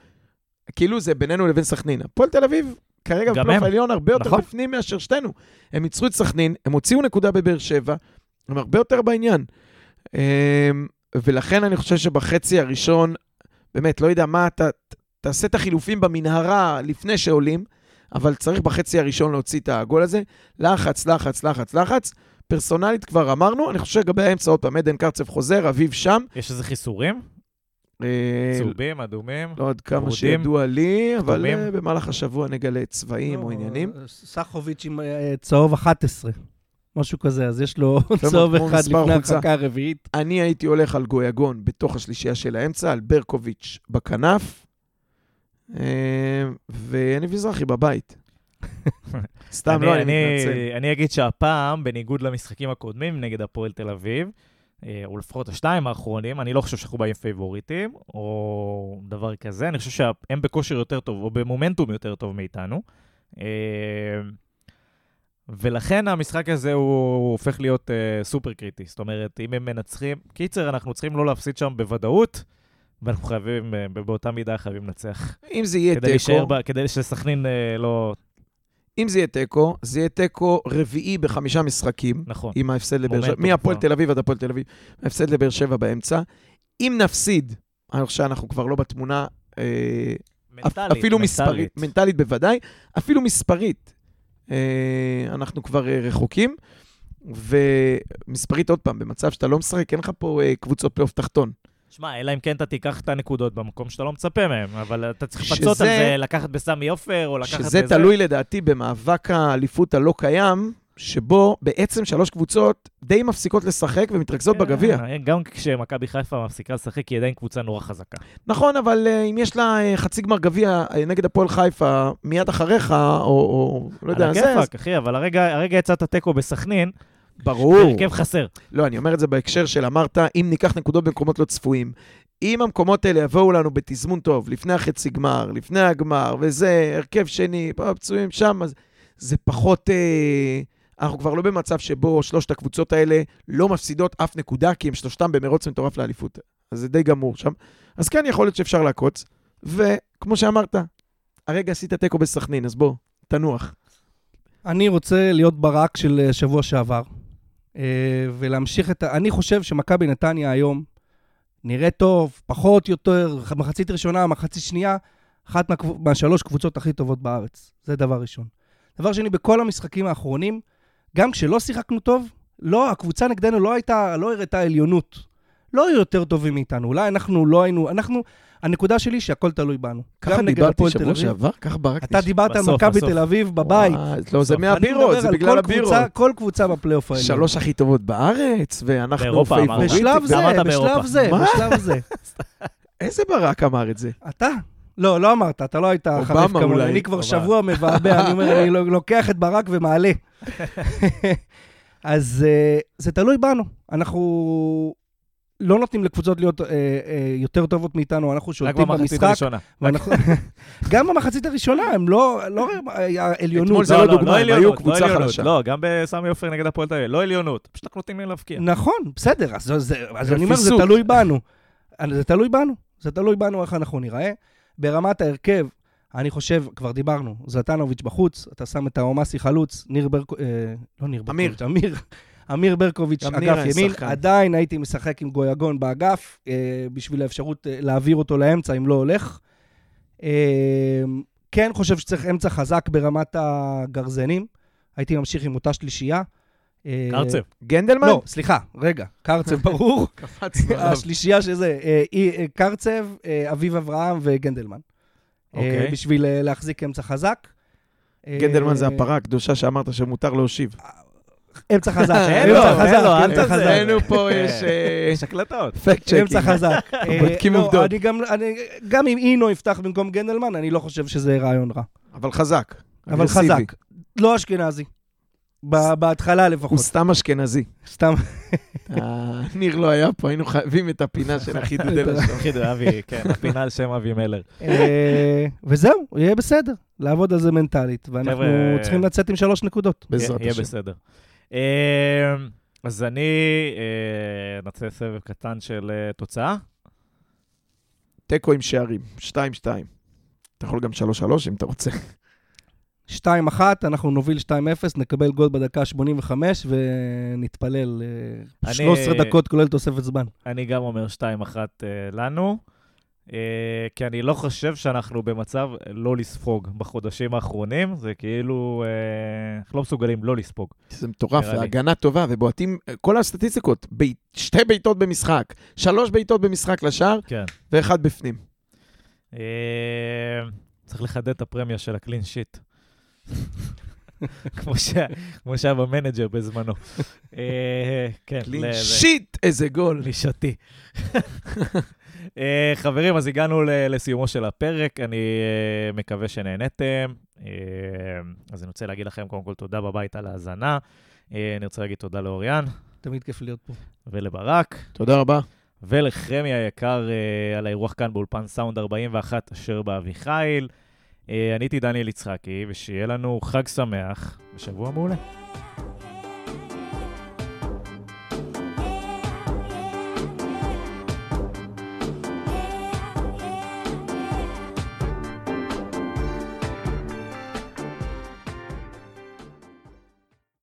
כאילו זה בינינו לבין סכנין. הפועל תל אביב כרגע בפלייאוף. העליון הרבה יותר נכון. בפנים מאשר שתינו. הם ניצחו את סכנין, הם הוציאו נקודה בבאר שבע, הם הרבה יותר בעניין. אמ, ולכן אני חושב שבחצי הראשון, באמת, לא יודע מה אתה... תעשה את החילופים במנהרה לפני שעולים, אבל צריך בחצי הראשון להוציא את הגול הזה. לחץ, לחץ, לחץ, לחץ. פרסונלית כבר אמרנו, אני חושב לגבי האמצע, עוד פעם, עדן קרצב חוזר, אביב שם. יש איזה חיסורים? אה, צהובים, אדומים? לא עוד כמה שידוע לי, אבל. אה, במהלך השבוע נגלה צבעים או לא, עניינים. סחוביץ' עם אה, צהוב 11, משהו כזה, אז יש לו צהוב אחד לפני. החכה הרביעית. אני הייתי הולך על גויגון בתוך השלישייה של האמצע, על ברקוביץ' בכנף, אה, ואני מזרחי בבית. סתם, לא, אני מתנצל. אני אגיד שהפעם, בניגוד למשחקים הקודמים נגד הפועל תל אביב, אה, או לפחות השתיים האחרונים, אני לא חושב שאנחנו באים פייבוריטים, או דבר כזה. אני חושב שהם בכושר יותר טוב, או במומנטום יותר טוב מאיתנו. אה, ולכן המשחק הזה הוא הופך להיות סופר קריטי. זאת אומרת, אם הם מנצחים... קיצר, אנחנו צריכים לא להפסיד שם בוודאות, ואנחנו חייבים, אה, באותה מידה חייבים לנצח. אם זה יהיה כדי תיקו, ב- כדי שסכנין אה, לא... אם זה יהיה תיקו, זה יהיה תיקו רביעי בחמישה משחקים, נכון. עם ההפסד לבאר שבע, מהפועל. תל אביב עד הפועל תל אביב, ההפסד לבאר שבע באמצע. אם נפסיד, עכשיו אנחנו כבר לא בתמונה, אה, מנטלית, אפילו מנטלית. מספרית, מנטלית בוודאי, אפילו מספרית, אה, אנחנו כבר אה, רחוקים. ומספרית, עוד פעם, במצב שאתה לא משחק, אין לך פה אה, קבוצות פלייאוף תחתון. שמע, אלא אם כן אתה תיקח את הנקודות במקום שאתה לא מצפה מהם, אבל אתה צריך שזה- לפצות על זה, לקחת בסמי עופר, או לקחת שזה בזה. תלוי לדעתי במאבק האליפות הלא קיים, שבו בעצם שלוש קבוצות די מפסיקות לשחק ומתרכזות בגביע. אה, גם כשמכבי חיפה מפסיקה לשחק, היא עדיין קבוצה נורא חזקה. נכון, אבל אה, אם יש לה אה, חצי גמר גביע נגד הפועל חיפה מיד אחריך, או, או לא יודע, על זה, אז הכיפאק, אחי, אבל הרגע הרגע יצאת תיקו בסכנין, ברור. בהרכב חסר. לא, אני אומר את זה בהקשר של אמרת, אם ניקח נקודות במקומות לא צפויים, אם המקומות האלה יבואו לנו בתזמון טוב, לפני החצי גמר, לפני הגמר, וזה, הרכב שני, פה פצועים שם, אז זה פחות... אה, אנחנו כבר לא במצב שבו שלושת הקבוצות האלה לא מפסידות אף נקודה, כי הם שלושתם במרוץ מטורף לאליפות. אז זה די גמור שם. אז כן, יכול להיות שאפשר לעקוץ. וכמו שאמרת, הרגע עשית תיקו בסכנין, אז בוא, תנוח. אני רוצה להיות ברק של אה, שבוע שעבר, ולהמשיך את ה... אני חושב שמכבי נתניה היום נראה טוב, פחות, יותר, מחצית ראשונה, מחצית שנייה, אחת מהשלוש קבוצות הכי טובות בארץ. זה דבר ראשון. דבר שני, בכל המשחקים האחרונים, גם כשלא שיחקנו טוב, לא, הקבוצה נגדנו לא הייתה, לא הראתה עליונות. לא היו יותר טובים מאיתנו, אולי אנחנו לא היינו, אנחנו, הנקודה שלי שהכל תלוי בנו. ככה דיברתי שבוע. שעבר? ככה ברקתי. אתה דיברת על מכבי. תל אביב בבית. וואי, לא, זה. מהבירות, אני זה מדבר על בגלל כל הבירות. קבוצה, כל קבוצה בפלייאוף העליון. שלוש הכי טובות בארץ, ואנחנו. פייבוריטים. בשלב זה, בשלב באירופה. זה, מה? בשלב זה. איזה ברק אמר את זה? אתה? לא, לא אמרת, אתה לא היית חריף כמוני. אני כבר. שבוע מבעבע, אני אומר, אני לוקח את ברק ומעלה. אז אה, זה תלוי בנו. אנחנו לא נותנים לקבוצות להיות אה, אה, יותר טובות מאיתנו, אנחנו רק שולטים במחצית במשחק. הראשונה. ואנחנו- גם במחצית הראשונה, הם לא לא היה עליונות. אתמול זה לא דוגמה, הם היו עליונות, קבוצה עליונות. חלשה. לא, גם בסמי עופר נגד הפועל תל אביב, לא עליונות, פשוט אנחנו נותנים להם להבקיע. נכון, בסדר, אז, זה, אז אני אומר, זה. תלוי בנו. זה תלוי בנו, זה תלוי בנו איך אנחנו נראה. ברמת ההרכב, אני חושב, כבר דיברנו, זלטנוביץ' בחוץ, אתה שם את האומאסי חלוץ, ניר ברקוביץ', אה, לא ניר אמיר. ברקוביץ', אמיר. אמיר ברקוביץ', אגף ימין, שחקן. עדיין הייתי משחק עם גויגון באגף, אה, בשביל האפשרות אה, להעביר אותו לאמצע, אם לא הולך. אה, כן חושב שצריך אמצע חזק ברמת הגרזנים, הייתי ממשיך עם אותה שלישייה. אה, קרצב. גנדלמן? לא, סליחה, רגע, קרצב ברור. קפצנו עליו. השלישייה שזה אה, אה, קרצב, אביב אברהם וגנדלמן. אוקיי. בשביל להחזיק אמצע חזק. גנדלמן זה הפרה הקדושה שאמרת שמותר להושיב. אמצע חזק, אין אמצע לו, חזק, אין לו, אל אמצע. חזק. אצלנו פה כן. יש אה, יש הקלטות. fact checking. אמצע חזק. אה, בודקים לא, עובדות. אני גם, אני, גם אם אינו יפתח במקום גנדלמן, אני לא חושב שזה רעיון רע. אבל חזק. אבל. חזק. לא אשכנזי. ב- בהתחלה הוא לפחות. סתם אשכנזי. סתם. אה, ניר לא היה פה, היינו חייבים את הפינה של החידוד אל השם. חידו, אבי, כן, הפינה על שם אבי מלר. אה, וזהו, יהיה בסדר. לעבוד על זה מנטלית, ואנחנו צריכים לצאת עם שלוש נקודות. בעזרת יהיה השם. בסדר. אה, אז אני אה, נעשה סבב קטן של אה, תוצאה. תיקו עם שערים, 2-2. אתה יכול גם 3-3 אם אתה רוצה. 2-1, אנחנו נוביל 2-0, נקבל גול בדקה 85 ונתפלל אה, אני- 13 דקות כולל תוספת זמן. אני גם אומר 2-1 אה, לנו. אה, כי אני לא חושב שאנחנו במצב לא לספוג בחודשים האחרונים, זה כאילו, אה, אנחנו לא מסוגלים לא לספוג. זה מטורף. הגנה טובה, ובועטים, כל הסטטיסטיקות, ב- שתי בעיטות במשחק, שלוש בעיטות במשחק לשער, כן. ואחד בפנים. אה, צריך לחדד את הפרמיה של ה clean sheet. כמו שה- כמו שהיה ב manager בזמנו. אה, כן, clean ל- sheet, איזה גול. נישתי. אה, חברים, אז הגענו ל- לסיומו של הפרק, אני אה, מקווה שנהניתם. אה, אז אני רוצה להגיד לכם קודם כל תודה בבית על ההאזנה. אני רוצה להגיד תודה לאוריאן תמיד כיף להיות פה. ולברק, תודה רבה. ולחמי היקר על האירוח כאן באולפן סאונד 41 אשר באביחיל. אני הייתי דניאל יצחקי, ושיהיה לנו חג שמח ושבוע מעולה.